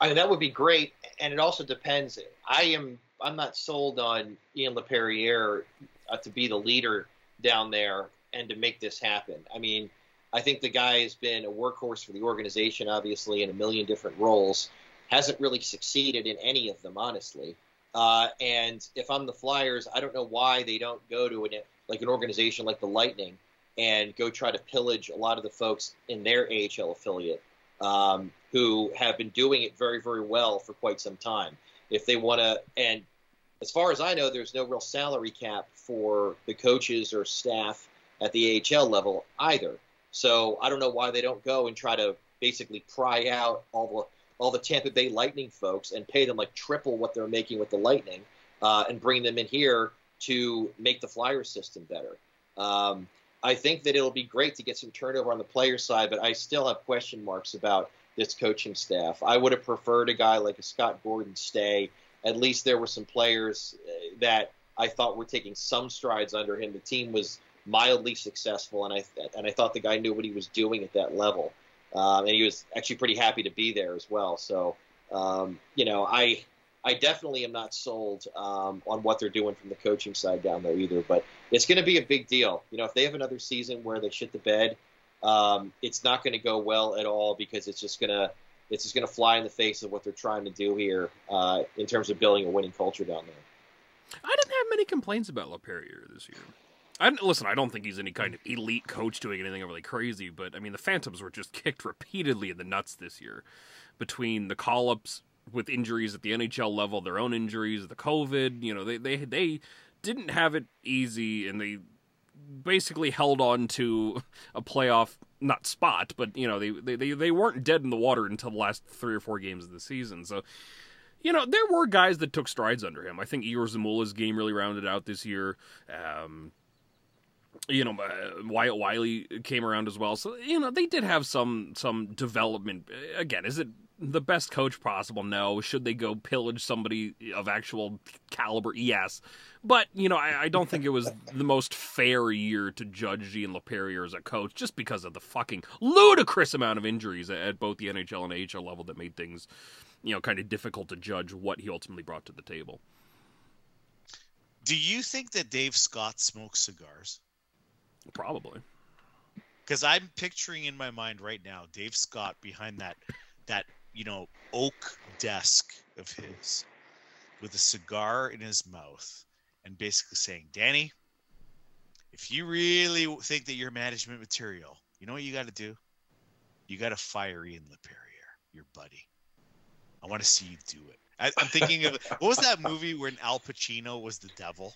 I mean, that would be great, and it also depends. I am I'm not sold on Ian Laperriere uh, to be the leader down there and to make this happen. I mean, I think the guy has been a workhorse for the organization, obviously, in a million different roles. Hasn't really succeeded in any of them, honestly. Uh, and if I'm the Flyers, I don't know why they don't go to an, like an organization like the Lightning and go try to pillage a lot of the folks in their AHL affiliate um, who have been doing it very, very well for quite some time. If they want to, and as far as I know, there's no real salary cap for the coaches or staff at the AHL level either. So I don't know why they don't go and try to basically pry out all the all the Tampa Bay Lightning folks and pay them like triple what they're making with the Lightning, uh, and bring them in here to make the Flyer system better. Um, I think that it'll be great to get some turnover on the player side, but I still have question marks about this coaching staff. I would have preferred a guy like a Scott Gordon stay. At least there were some players uh, that I thought were taking some strides under him. The team was mildly successful, and I and I thought the guy knew what he was doing at that level, um, and he was actually pretty happy to be there as well. So, um, you know, I I definitely am not sold um, on what they're doing from the coaching side down there either. But it's going to be a big deal. You know, if they have another season where they shit the bed, um, it's not going to go well at all because it's just going to it's just going to fly in the face of what they're trying to do here uh, in terms of building a winning culture down there. I didn't have many complaints about Laperriere this year. I listen. I don't think he's any kind of elite coach doing anything really crazy, but I mean the Phantoms were just kicked repeatedly in the nuts this year, between the call ups with injuries at the NHL level, their own injuries, the COVID. You know they they they didn't have it easy, and they basically held on to a playoff not spot, but you know they they they, they weren't dead in the water until the last three or four games of the season. So. You know, there were guys that took strides under him. I think Egor Zamula's game really rounded out this year. Um, you know, uh, Wyatt Wylie came around as well. So, you know, they did have some some development. Again, is it the best coach possible? No. Should they go pillage somebody of actual caliber? Yes. But, you know, I, I don't think it was the most fair year to judge Jean Laperriere as a coach just because of the fucking ludicrous amount of injuries at both the NHL and AHL level that made things, you know, kind of difficult to judge what he ultimately brought to the table. Do you think that Dave Scott smokes cigars? Probably. Because I'm picturing in my mind right now Dave Scott behind that that you know oak desk of his with a cigar in his mouth and basically saying, Danny, if you really think that you're management material, you know what you got to do? You got to fire Ian Laperriere, your buddy. I want to see you do it. I, am thinking of what was that movie where Al Pacino was the devil?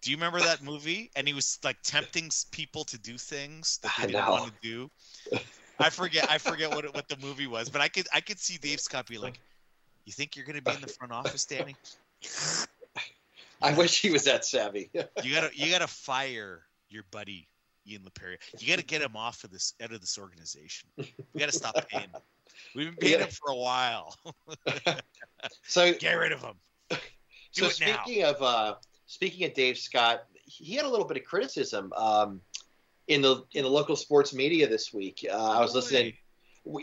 Do you remember that movie? And he was like tempting people to do things that they didn't want to do. I forget. I forget what it, what the movie was, but I could I could see Dave Scott be like, "You think you're going to be in the front office, Danny? I wish he was that savvy. you gotta you gotta fire your buddy Ian Laperriere. You gotta get him off of this out of this organization. We gotta stop paying him. We've been paying yeah. him for a while. so get rid of him. Do so speaking now. of uh, speaking of Dave Scott, he had a little bit of criticism um, in the in the local sports media this week. Uh, I was listening.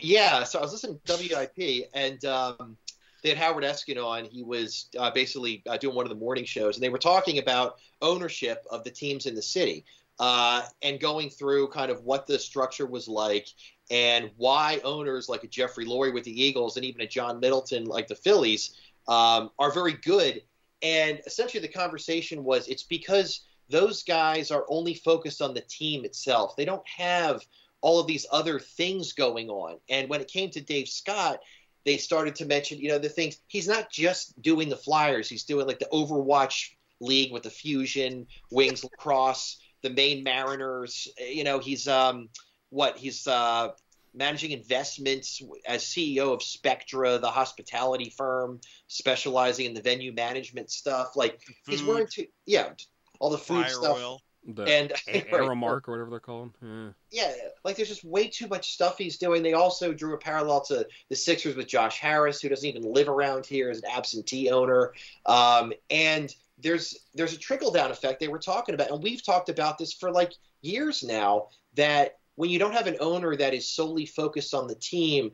Yeah, so I was listening to WIP, and um, they had Howard Eskin on. He was uh, basically uh, doing one of the morning shows, and they were talking about ownership of the teams in the city uh, and going through kind of what the structure was like and why owners like a Jeffrey Lurie with the Eagles and even a John Middleton like the Phillies um, are very good. And essentially, the conversation was it's because those guys are only focused on the team itself. They don't have all of these other things going on. And when it came to Dave Scott, they started to mention, you know, the things. He's not just doing the Flyers. He's doing like the Overwatch League with the Fusion, Wings Lacrosse, the Maine Mariners. You know, he's um, what he's uh, managing investments as CEO of Spectra, the hospitality firm specializing in the venue management stuff. Like food. he's willing to, yeah, all the food Fire stuff. Oil. The and Aramark or whatever they're called. Yeah. yeah, like there's just way too much stuff he's doing. They also drew a parallel to the Sixers with Josh Harris, who doesn't even live around here as an absentee owner. Um, and there's there's a trickle down effect they were talking about, and we've talked about this for like years now. That when you don't have an owner that is solely focused on the team,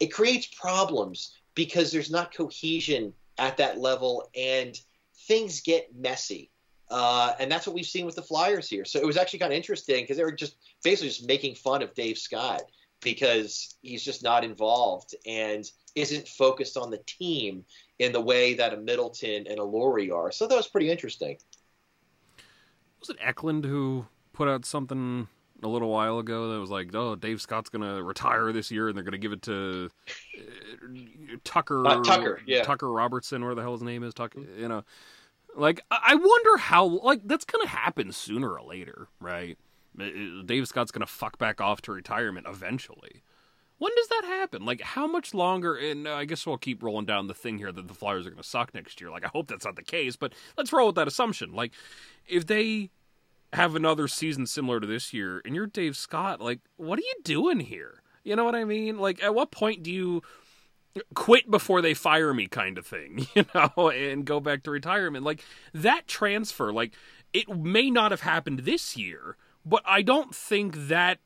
it creates problems because there's not cohesion at that level, and things get messy. Uh, and that's what we've seen with the Flyers here. So it was actually kind of interesting because they were just basically just making fun of Dave Scott because he's just not involved and isn't focused on the team in the way that a Middleton and a Lurie are. So that was pretty interesting. Was it Eklund who put out something a little while ago that was like, "Oh, Dave Scott's going to retire this year, and they're going to give it to uh, Tucker, uh, Tucker, yeah, Tucker Robertson, whatever the hell his name is, Tucker." You know, like, I wonder how, like, that's going to happen sooner or later, right? Dave Scott's going to fuck back off to retirement eventually. When does that happen? Like, how much longer? And uh, I guess we'll keep rolling down the thing here that the Flyers are going to suck next year. Like, I hope that's not the case, but let's roll with that assumption. Like, if they have another season similar to this year and you're Dave Scott, like, what are you doing here? You know what I mean? Like, at what point do you quit before they fire me kind of thing, you know, and go back to retirement. Like that transfer, like it may not have happened this year, but I don't think that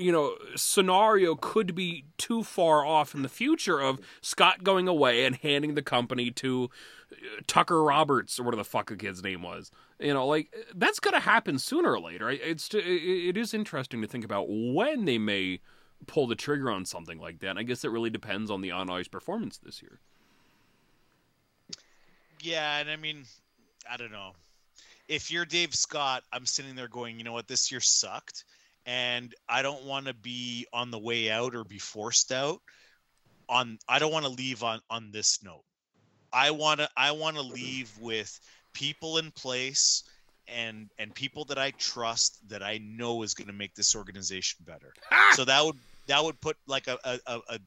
you know scenario could be too far off in the future of Scott going away and handing the company to uh, Tucker Roberts or whatever the fuck the kid's name was. You know, like that's to happen sooner or later. It's it is interesting to think about when they may pull the trigger on something like that. And I guess it really depends on the on ice performance this year. Yeah, and I mean, I don't know. If you're Dave Scott, I'm sitting there going, you know what, this year sucked, and I don't want to be on the way out or be forced out. On, I don't want to leave on on this note. I want to I want to leave with people in place and and people that I trust that I know is going to make this organization better. Ah! So that would that would put like a, a, a, a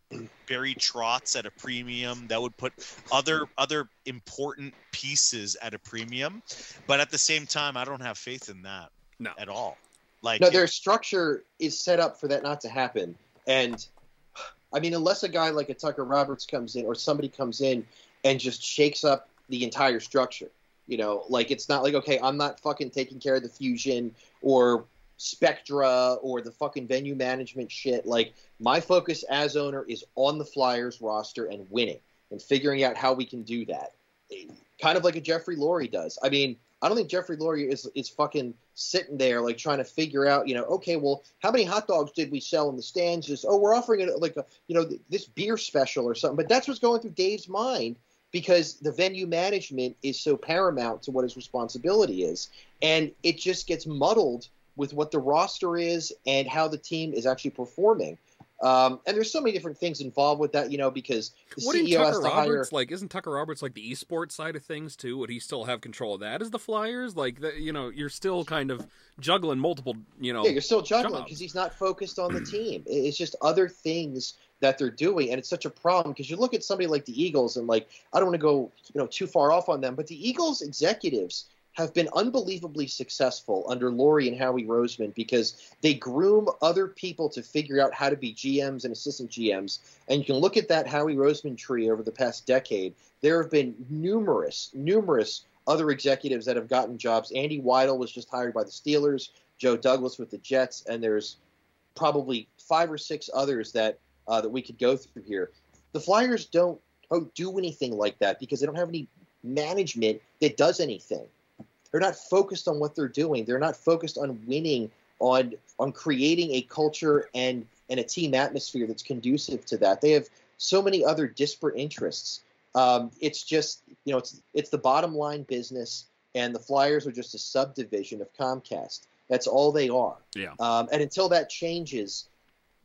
Barry Trotz at a premium. That would put other other important pieces at a premium. But at the same time, I don't have faith in that No. at all. Like no, their structure is set up for that not to happen. And I mean, unless a guy like a Tucker Roberts comes in or somebody comes in and just shakes up the entire structure, you know, like it's not like okay, I'm not fucking taking care of the fusion or Spectra or the fucking venue management shit. Like my focus as owner is on the Flyers roster and winning and figuring out how we can do that. Kind of like a Jeffrey Lurie does. I mean, I don't think Jeffrey Lurie is is fucking sitting there like trying to figure out, you know, okay, well, how many hot dogs did we sell in the stands? Just oh, we're offering it like a, you know, this beer special or something. But that's what's going through Dave's mind because the venue management is so paramount to what his responsibility is, and it just gets muddled with what the roster is and how the team is actually performing. Um, and there's so many different things involved with that, you know, because the Wouldn't CEO has Tucker to hire. Roberts like? Isn't Tucker Roberts like the esports side of things too? Would he still have control of that as the Flyers? Like, the, you know, you're still kind of juggling multiple, you know. Yeah, you're still juggling because he's not focused on the team. It's just other things that they're doing, and it's such a problem because you look at somebody like the Eagles, and like I don't want to go you know too far off on them, but the Eagles executives have been unbelievably successful under Lurie and Howie Roseman because they groom other people to figure out how to be GMs and assistant GMs. And you can look at that Howie Roseman tree over the past decade. There have been numerous, numerous other executives that have gotten jobs. Andy Weidl was just hired by the Steelers. Joe Douglas with the Jets, and there's probably five or six others that uh, that we could go through here. The Flyers don't don't do anything like that because they don't have any management that does anything. They're not focused on what they're doing. They're not focused on winning, on on creating a culture and and a team atmosphere that's conducive to that. They have so many other disparate interests. Um, it's just you know it's it's the bottom line business, and the Flyers are just a subdivision of Comcast. That's all they are. Yeah. Um, and until that changes,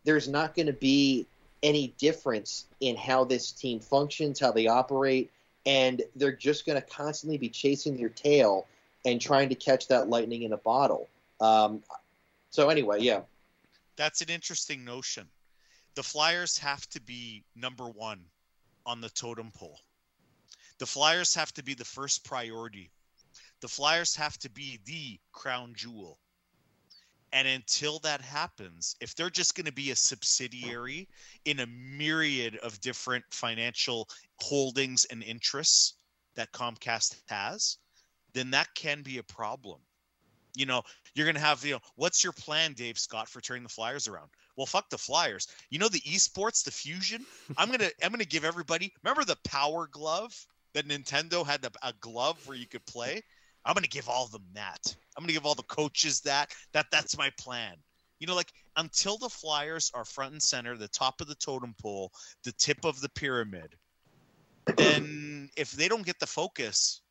there's not going to be any difference in how this team functions, how they operate, and they're just going to constantly be chasing their tail and trying to catch that lightning in a bottle. Um, so anyway, yeah, That's an interesting notion. The Flyers have to be number one on the totem pole. The Flyers have to be the first priority. The Flyers have to be the crown jewel. And until that happens, if they're just going to be a subsidiary in a myriad of different financial holdings and interests that Comcast has, then that can be a problem. You know, you're going to have, you know, what's your plan, Dave Scott, for turning the Flyers around? Well, fuck the Flyers. You know the esports, the fusion. I'm gonna, I'm gonna give everybody. Remember the Power Glove that Nintendo had a, a glove where you could play. I'm gonna give all of them that. I'm gonna give all the coaches that. That that's my plan. You know, like until the Flyers are front and center, the top of the totem pole, the tip of the pyramid, then if they don't get the focus,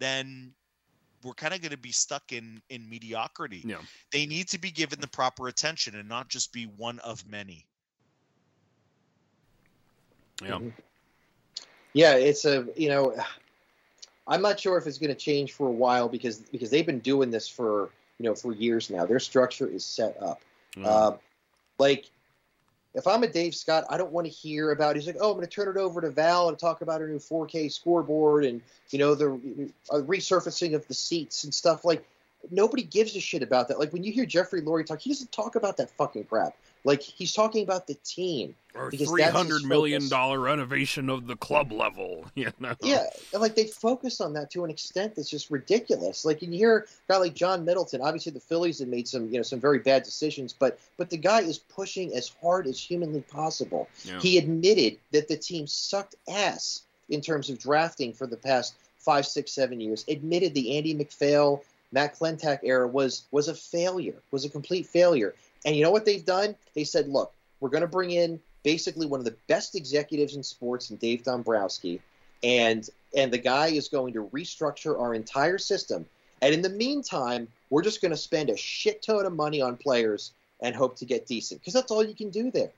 then we're kind of going to be stuck in in mediocrity. Yeah. They need to be given the proper attention and not just be one of many. Yeah. yeah, it's a you know, I'm not sure if it's going to change for a while because because they've been doing this for you know for years now. Their structure is set up. Yeah. Um, like, if I'm a Dave Scott, I don't want to hear about. He's like, oh, I'm going to turn it over to Val and talk about her new 4K scoreboard and you know the uh, resurfacing of the seats and stuff. Like, nobody gives a shit about that. Like when you hear Jeffrey Lurie talk, he doesn't talk about that fucking crap. Like he's talking about the team. or three hundred million dollar renovation of the club level. You know. Yeah, and like they focus on that to an extent that's just ridiculous. Like you hear a guy like John Middleton. Obviously, the Phillies have made some you know some very bad decisions, but but the guy is pushing as hard as humanly possible. Yeah. He admitted that the team sucked ass in terms of drafting for the past five, six, seven years. Admitted the Andy MacPhail, Matt Klentak era was was a failure, was a complete failure. And you know what they've done? They said, look, we're going to bring in basically one of the best executives in sports, and Dave Dombrowski, and and the guy is going to restructure our entire system. And in the meantime, we're just going to spend a shit ton of money on players and hope to get decent because that's all you can do there.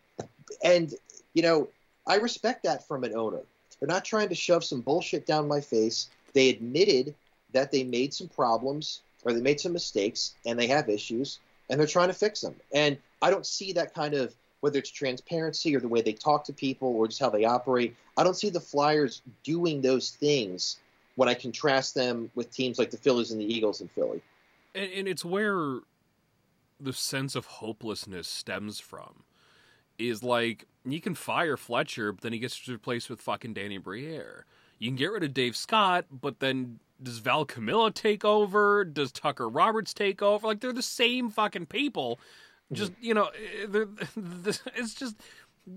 And you know, I respect that from an owner. They're not trying to shove some bullshit down my face. They admitted that they made some problems or they made some mistakes and they have issues and they're trying to fix them. And I don't see that kind of whether it's transparency or the way they talk to people or just how they operate. I don't see the Flyers doing those things when I contrast them with teams like the Phillies and the Eagles in Philly. And, and it's where the sense of hopelessness stems from. Is like you can fire Fletcher, but then he gets replaced with fucking Danny Briere. You can get rid of Dave Scott, but then does Val Camillo take over? Does Tucker Roberts take over? Like they're the same fucking people. Just you know, eh, it's just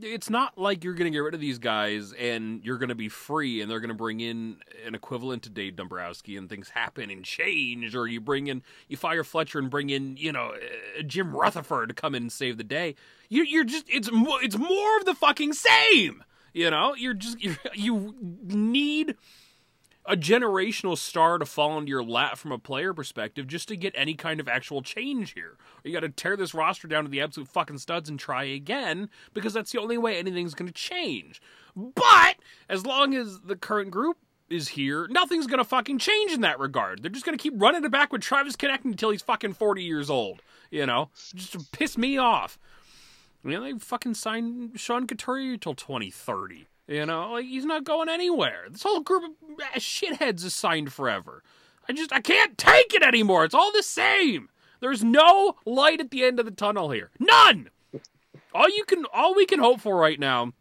it's not like you're going to get rid of these guys and you're going to be free and they're going to bring in an equivalent to Dave Dombrowski and things happen and change or you bring in you fire Fletcher and bring in you know eh, Jim Rutherford to come in and save the day. You, you're just it's it's more of the fucking same. You know, you're just you you need a generational star to fall into your lap from a player perspective just to get any kind of actual change here. Or you got to tear this roster down to the absolute fucking studs and try again because that's the only way anything's going to change. But as long as the current group is here, nothing's going to fucking change in that regard. They're just going to keep running it back with Travis Konecny until he's fucking 40 years old, you know? Just to piss me off. You know, they fucking signed Sean Couturier until 2030. You know, like he's not going anywhere. This whole group of shitheads is signed forever. I just I can't take it anymore. It's all the same. There's no light at the end of the tunnel here. None. All you can all we can hope for right now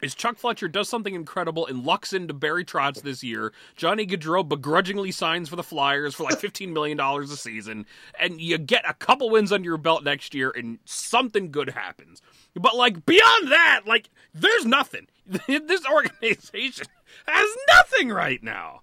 is Chuck Fletcher does something incredible and lucks into Barry Trotz this year. Johnny Gaudreau begrudgingly signs for the Flyers for like $15 million a season, and you get a couple wins under your belt next year, and something good happens. But like beyond that, like there's nothing. this organization has nothing right now.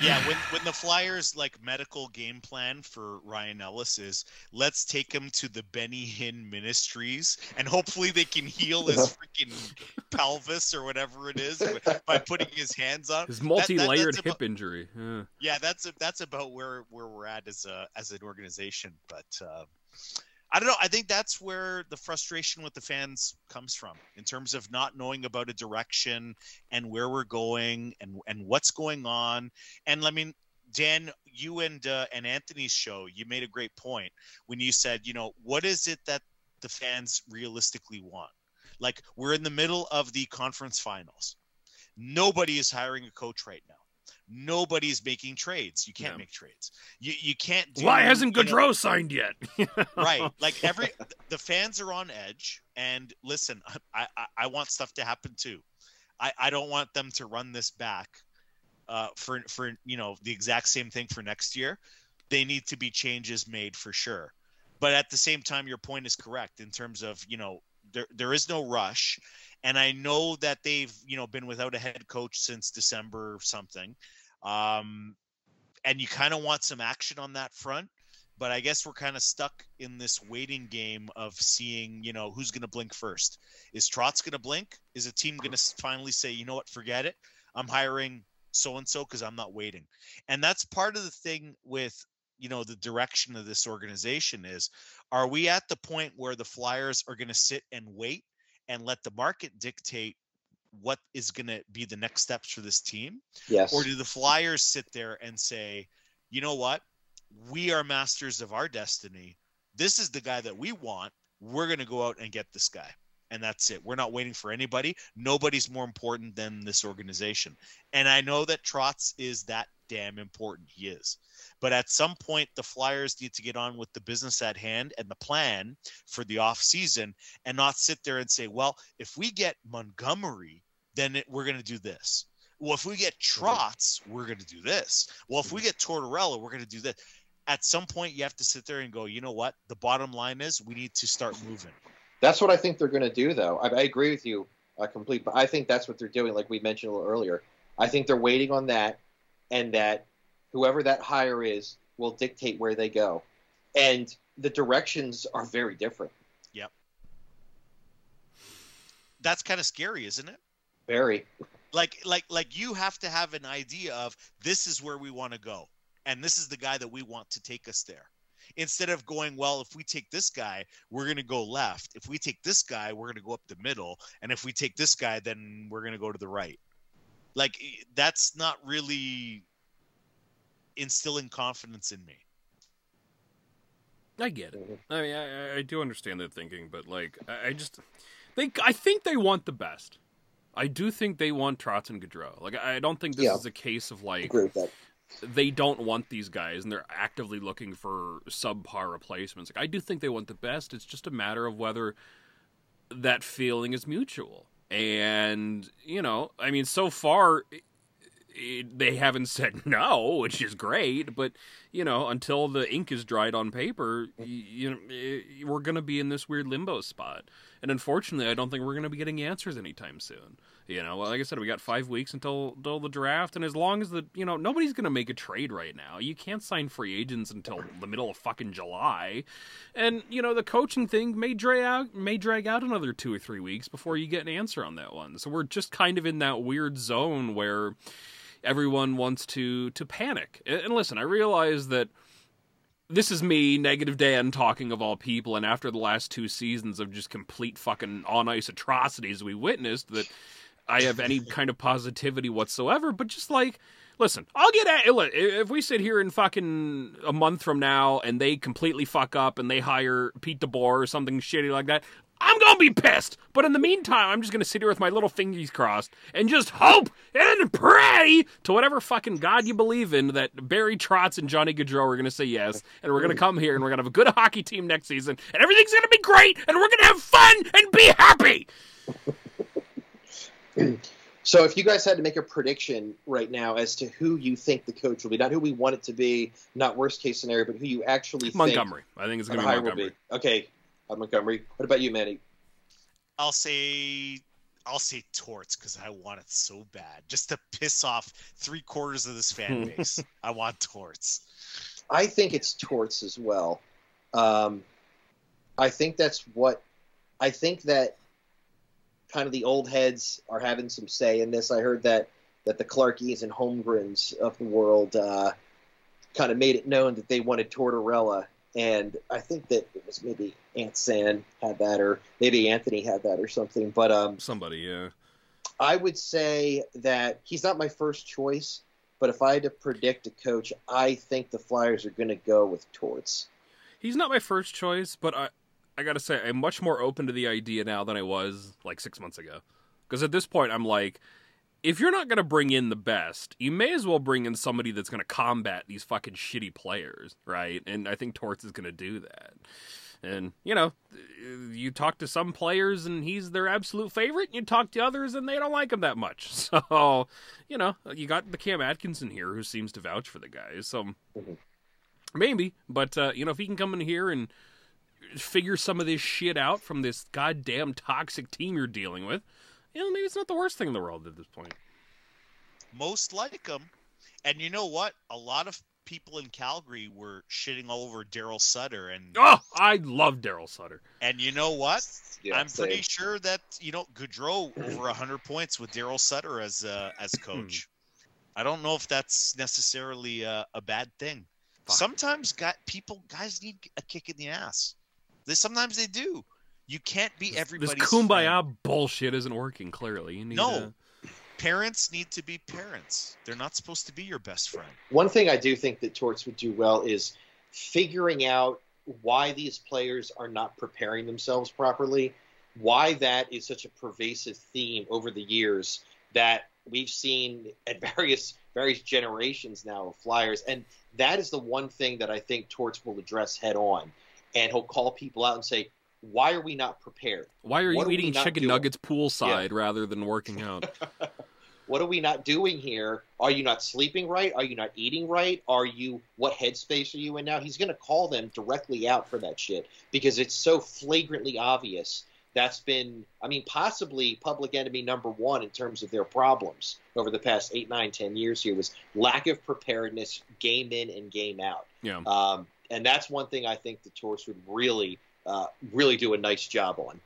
Yeah, when when the Flyers like medical game plan for Ryan Ellis is let's take him to the Benny Hinn Ministries and hopefully they can heal his freaking pelvis or whatever it is by putting his hands on his multi-layered that, that, hip about, injury. Yeah. yeah, that's that's about where where we're at as a as an organization, but. Uh, I don't know. I think that's where the frustration with the fans comes from in terms of not knowing about a direction and where we're going and and what's going on. And I mean, Dan, you and uh, and Anthony's show, you made a great point when you said, you know, what is it that the fans realistically want? Like we're in the middle of the conference finals. Nobody is hiring a coach right now nobody's making trades. You can't yeah. make trades. You you can't. Do, Why hasn't Gaudreau signed yet? right. Like every the fans are on edge. And listen, I, I, I want stuff to happen too. I I don't want them to run this back. Uh, for for you know the exact same thing for next year, they need to be changes made for sure. But at the same time, your point is correct in terms of you know there there is no rush, and I know that they've you know been without a head coach since December or something. Um, and you kind of want some action on that front. But I guess we're kind of stuck in this waiting game of seeing, you know, who's going to blink first. Is Trotz going to blink? Is a team going to finally say, you know what, forget it? I'm hiring so and so because I'm not waiting. And that's part of the thing with, you know, the direction of this organization is are we at the point where the Flyers are going to sit and wait and let the market dictate what is going to be the next steps for this team? Yes. Or do the Flyers sit there and say, you know what? We are masters of our destiny. This is the guy that we want. We're going to go out and get this guy. And that's it. We're not waiting for anybody. Nobody's more important than this organization. And I know that Trotz is that damn important. He is. But at some point, the Flyers need to get on with the business at hand and the plan for the off season, and not sit there and say, "Well, if we get Montgomery, then it, we're going to do this." Well, if we get mm-hmm. Trotz, we're going to do this. Well, if we mm-hmm. get Tortorella, we're going to do this. At some point, you have to sit there and go, you know what? The bottom line is we need to start moving. That's what I think they're going to do, though. I, I agree with you uh, complete, but I think that's what they're doing, like we mentioned a little earlier. I think they're waiting on that, and that whoever that hire is will dictate where they go. And the directions are very different. Yep. That's kind of scary, isn't it? Very. Like like like you have to have an idea of this is where we want to go and this is the guy that we want to take us there. Instead of going, well, if we take this guy, we're going to go left. If we take this guy, we're going to go up the middle, and if we take this guy, then we're going to go to the right. Like eh, that's not really instilling confidence in me. I get it. Mm-hmm. I mean, I, I do understand their thinking, but like, I, I just they. I think they want the best. I do think they want Trotz and Gaudreau. Like, I don't think this Yeah. is a case of I like agree with that. They don't want these guys and they're actively looking for subpar replacements. Like I do think they want the best. It's just a matter of whether that feeling is mutual. And you know, I mean, so far i i they haven't said no, which is great. But you know, until the ink is dried on paper, you know, eh, we're going to be in this weird limbo spot. And unfortunately, I don't think we're going to be getting answers anytime soon. You know, like I said, we got five weeks until until the draft, and as long as the you know nobody's to make a trade right now. You can't sign free agents until the middle of fucking July, and you know the coaching thing may drag out may drag out another two or three weeks before you get an answer on that one. So we're just kind of in that weird zone where everyone wants to to panic. And listen, I realize that this is me, Negative Dan, talking of all people, and after the last two seasons of just complete fucking on ice atrocities we witnessed, that I have any kind of positivity whatsoever. But just like, listen, I'll get at if we sit here in fucking a month from now and they completely fuck up and they hire Pete DeBoer or something shitty like that. I'm gonna be pissed, but in the meantime, I'm just gonna sit here with my little fingers crossed and just hope and pray to whatever fucking god you believe in that Barry Trotz and Johnny Gaudreau are gonna say yes, and we're gonna come here and we're gonna have a good hockey team next season, and everything's gonna be great, and we're gonna have fun and be happy. So, if you guys had to make a prediction right now as to who you think the coach will be, not who we want it to be, not worst case scenario, but who you actually think. Montgomery, I think it's gonna be the hire will Montgomery. be. Okay, uh, Montgomery. What about you, Manny? I'll say I'll say Torts because I want it so bad, just to piss off three quarters of this fan base. I want Torts. I think it's Torts as well. Um, I think that's what I think that kind of the old heads are having some say in this. I heard that that the Clarkies and Holmgrens of the world uh, kind of made it known that they wanted Tortorella, and I think that it was maybe Aunt San had that, or maybe Anthony had that, or something. But um, Somebody, yeah. I would say that he's not my first choice, but if I had to predict a coach, I think the Flyers are going to go with Torts. He's not my first choice, but I, I gotta say, I'm much more open to the idea now than I was like six months ago. Because at this point, I'm like, if you're not gonna bring in the best, you may as well bring in somebody that's gonna combat these fucking shitty players, right? And I think Torts is gonna do that. And you know, you talk to some players and he's their absolute favorite. And you talk to others and they don't like him that much. So, you know, you got the Cam Atkinson here who seems to vouch for the guys. So Mhm. maybe, but uh, you know, if he can come in here and figure some of this shit out from this goddamn toxic team you're dealing with, you know, maybe it's not the worst thing in the world at this point. Most like him, and you know what? A lot of people in Calgary were shitting all over Darryl Sutter, and Oh, I love Darryl Sutter. and you know what? Yeah, I'm pretty sure that you know Gaudreau over hundred points with Darryl Sutter as uh, as coach. I don't know if that's necessarily uh, a bad thing. Fuck. Sometimes guy, people guys need a kick in the ass. They sometimes they do. You can't be everybody's. This everybody's kumbaya friend. bullshit isn't working. Clearly, you need No. to- Parents need to be parents. They're not supposed to be your best friend. One thing I do think that Torts would do well is figuring out why these players are not preparing themselves properly, why that is such a pervasive theme over the years that we've seen at various various generations now of Flyers, and that is the one thing that I think Torts will address head on, and he'll call people out and say, "Why are we not prepared? Why are What you are eating chicken doing? nuggets poolside rather than working out? What are we not doing here? Are you not sleeping right? Are you not eating right? Are you what headspace are you in now? He's going to call them directly out for that shit because it's so flagrantly obvious. That's been, I mean, possibly public enemy number one in terms of their problems over the past eight, nine, ten years here was lack of preparedness, game in and game out. Yeah. Um, and that's one thing I think the tourists would really, uh, really do a nice job on.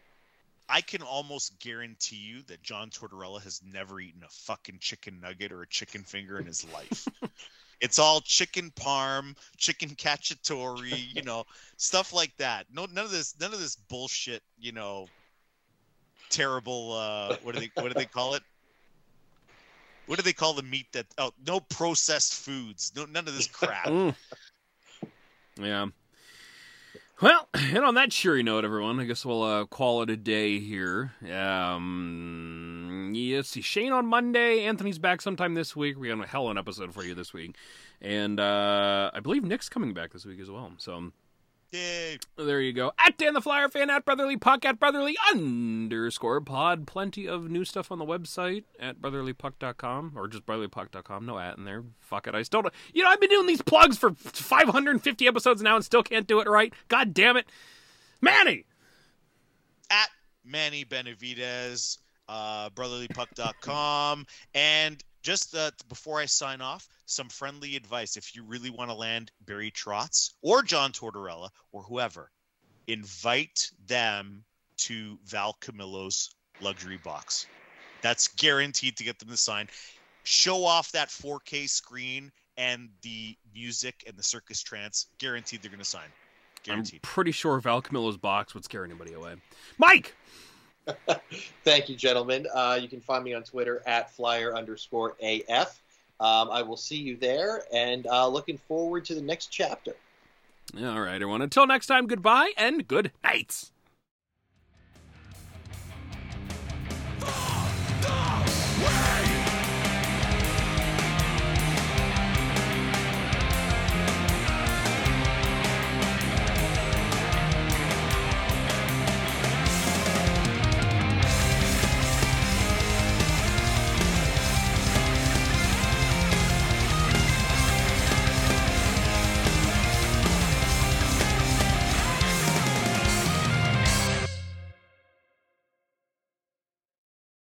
I can almost guarantee you that John Tortorella has never eaten a fucking chicken nugget or a chicken finger in his life. it's all chicken parm, chicken cacciatore, you know, stuff like that. No, none of this, none of this bullshit, you know, terrible. Uh, what do they, what do they call it? What do they call the meat that? Oh, no processed foods. No, none of this crap. Yeah. Well, and on that cheery note, everyone, I guess we'll uh, call it a day here. Um, yeah, see Shane on Monday. Anthony's back sometime this week. We got a hell of an episode for you this week, and uh, I believe Nick's coming back this week as well. So Yay. there you go. At Dan the Flyer fan, at Brotherly Puck, at Brotherly underscore pod. Plenty of new stuff on the website at brotherlypuck.com or just brotherlypuck.com. No at in there. Fuck it. I still don't. You know, I've been doing these plugs for 550 episodes now and still can't do it right. God damn it. Manny! At Manny Benavides, uh, brotherlypuck.com, and just uh, before I sign off, some friendly advice. If you really want to land Barry Trotz or John Tortorella or whoever, invite them to Val Camillo's luxury box. That's guaranteed to get them to sign. Show off that 4K screen and the music and the circus trance. Guaranteed they're going to sign. I'm Guaranteed. pretty sure Val Camillo's box would scare anybody away. Mike! Thank you, gentlemen. Uh, you can find me on Twitter at flyer underscore AF. Um, I will see you there and uh, looking forward to the next chapter. All right, everyone. Until next time, goodbye and good nights.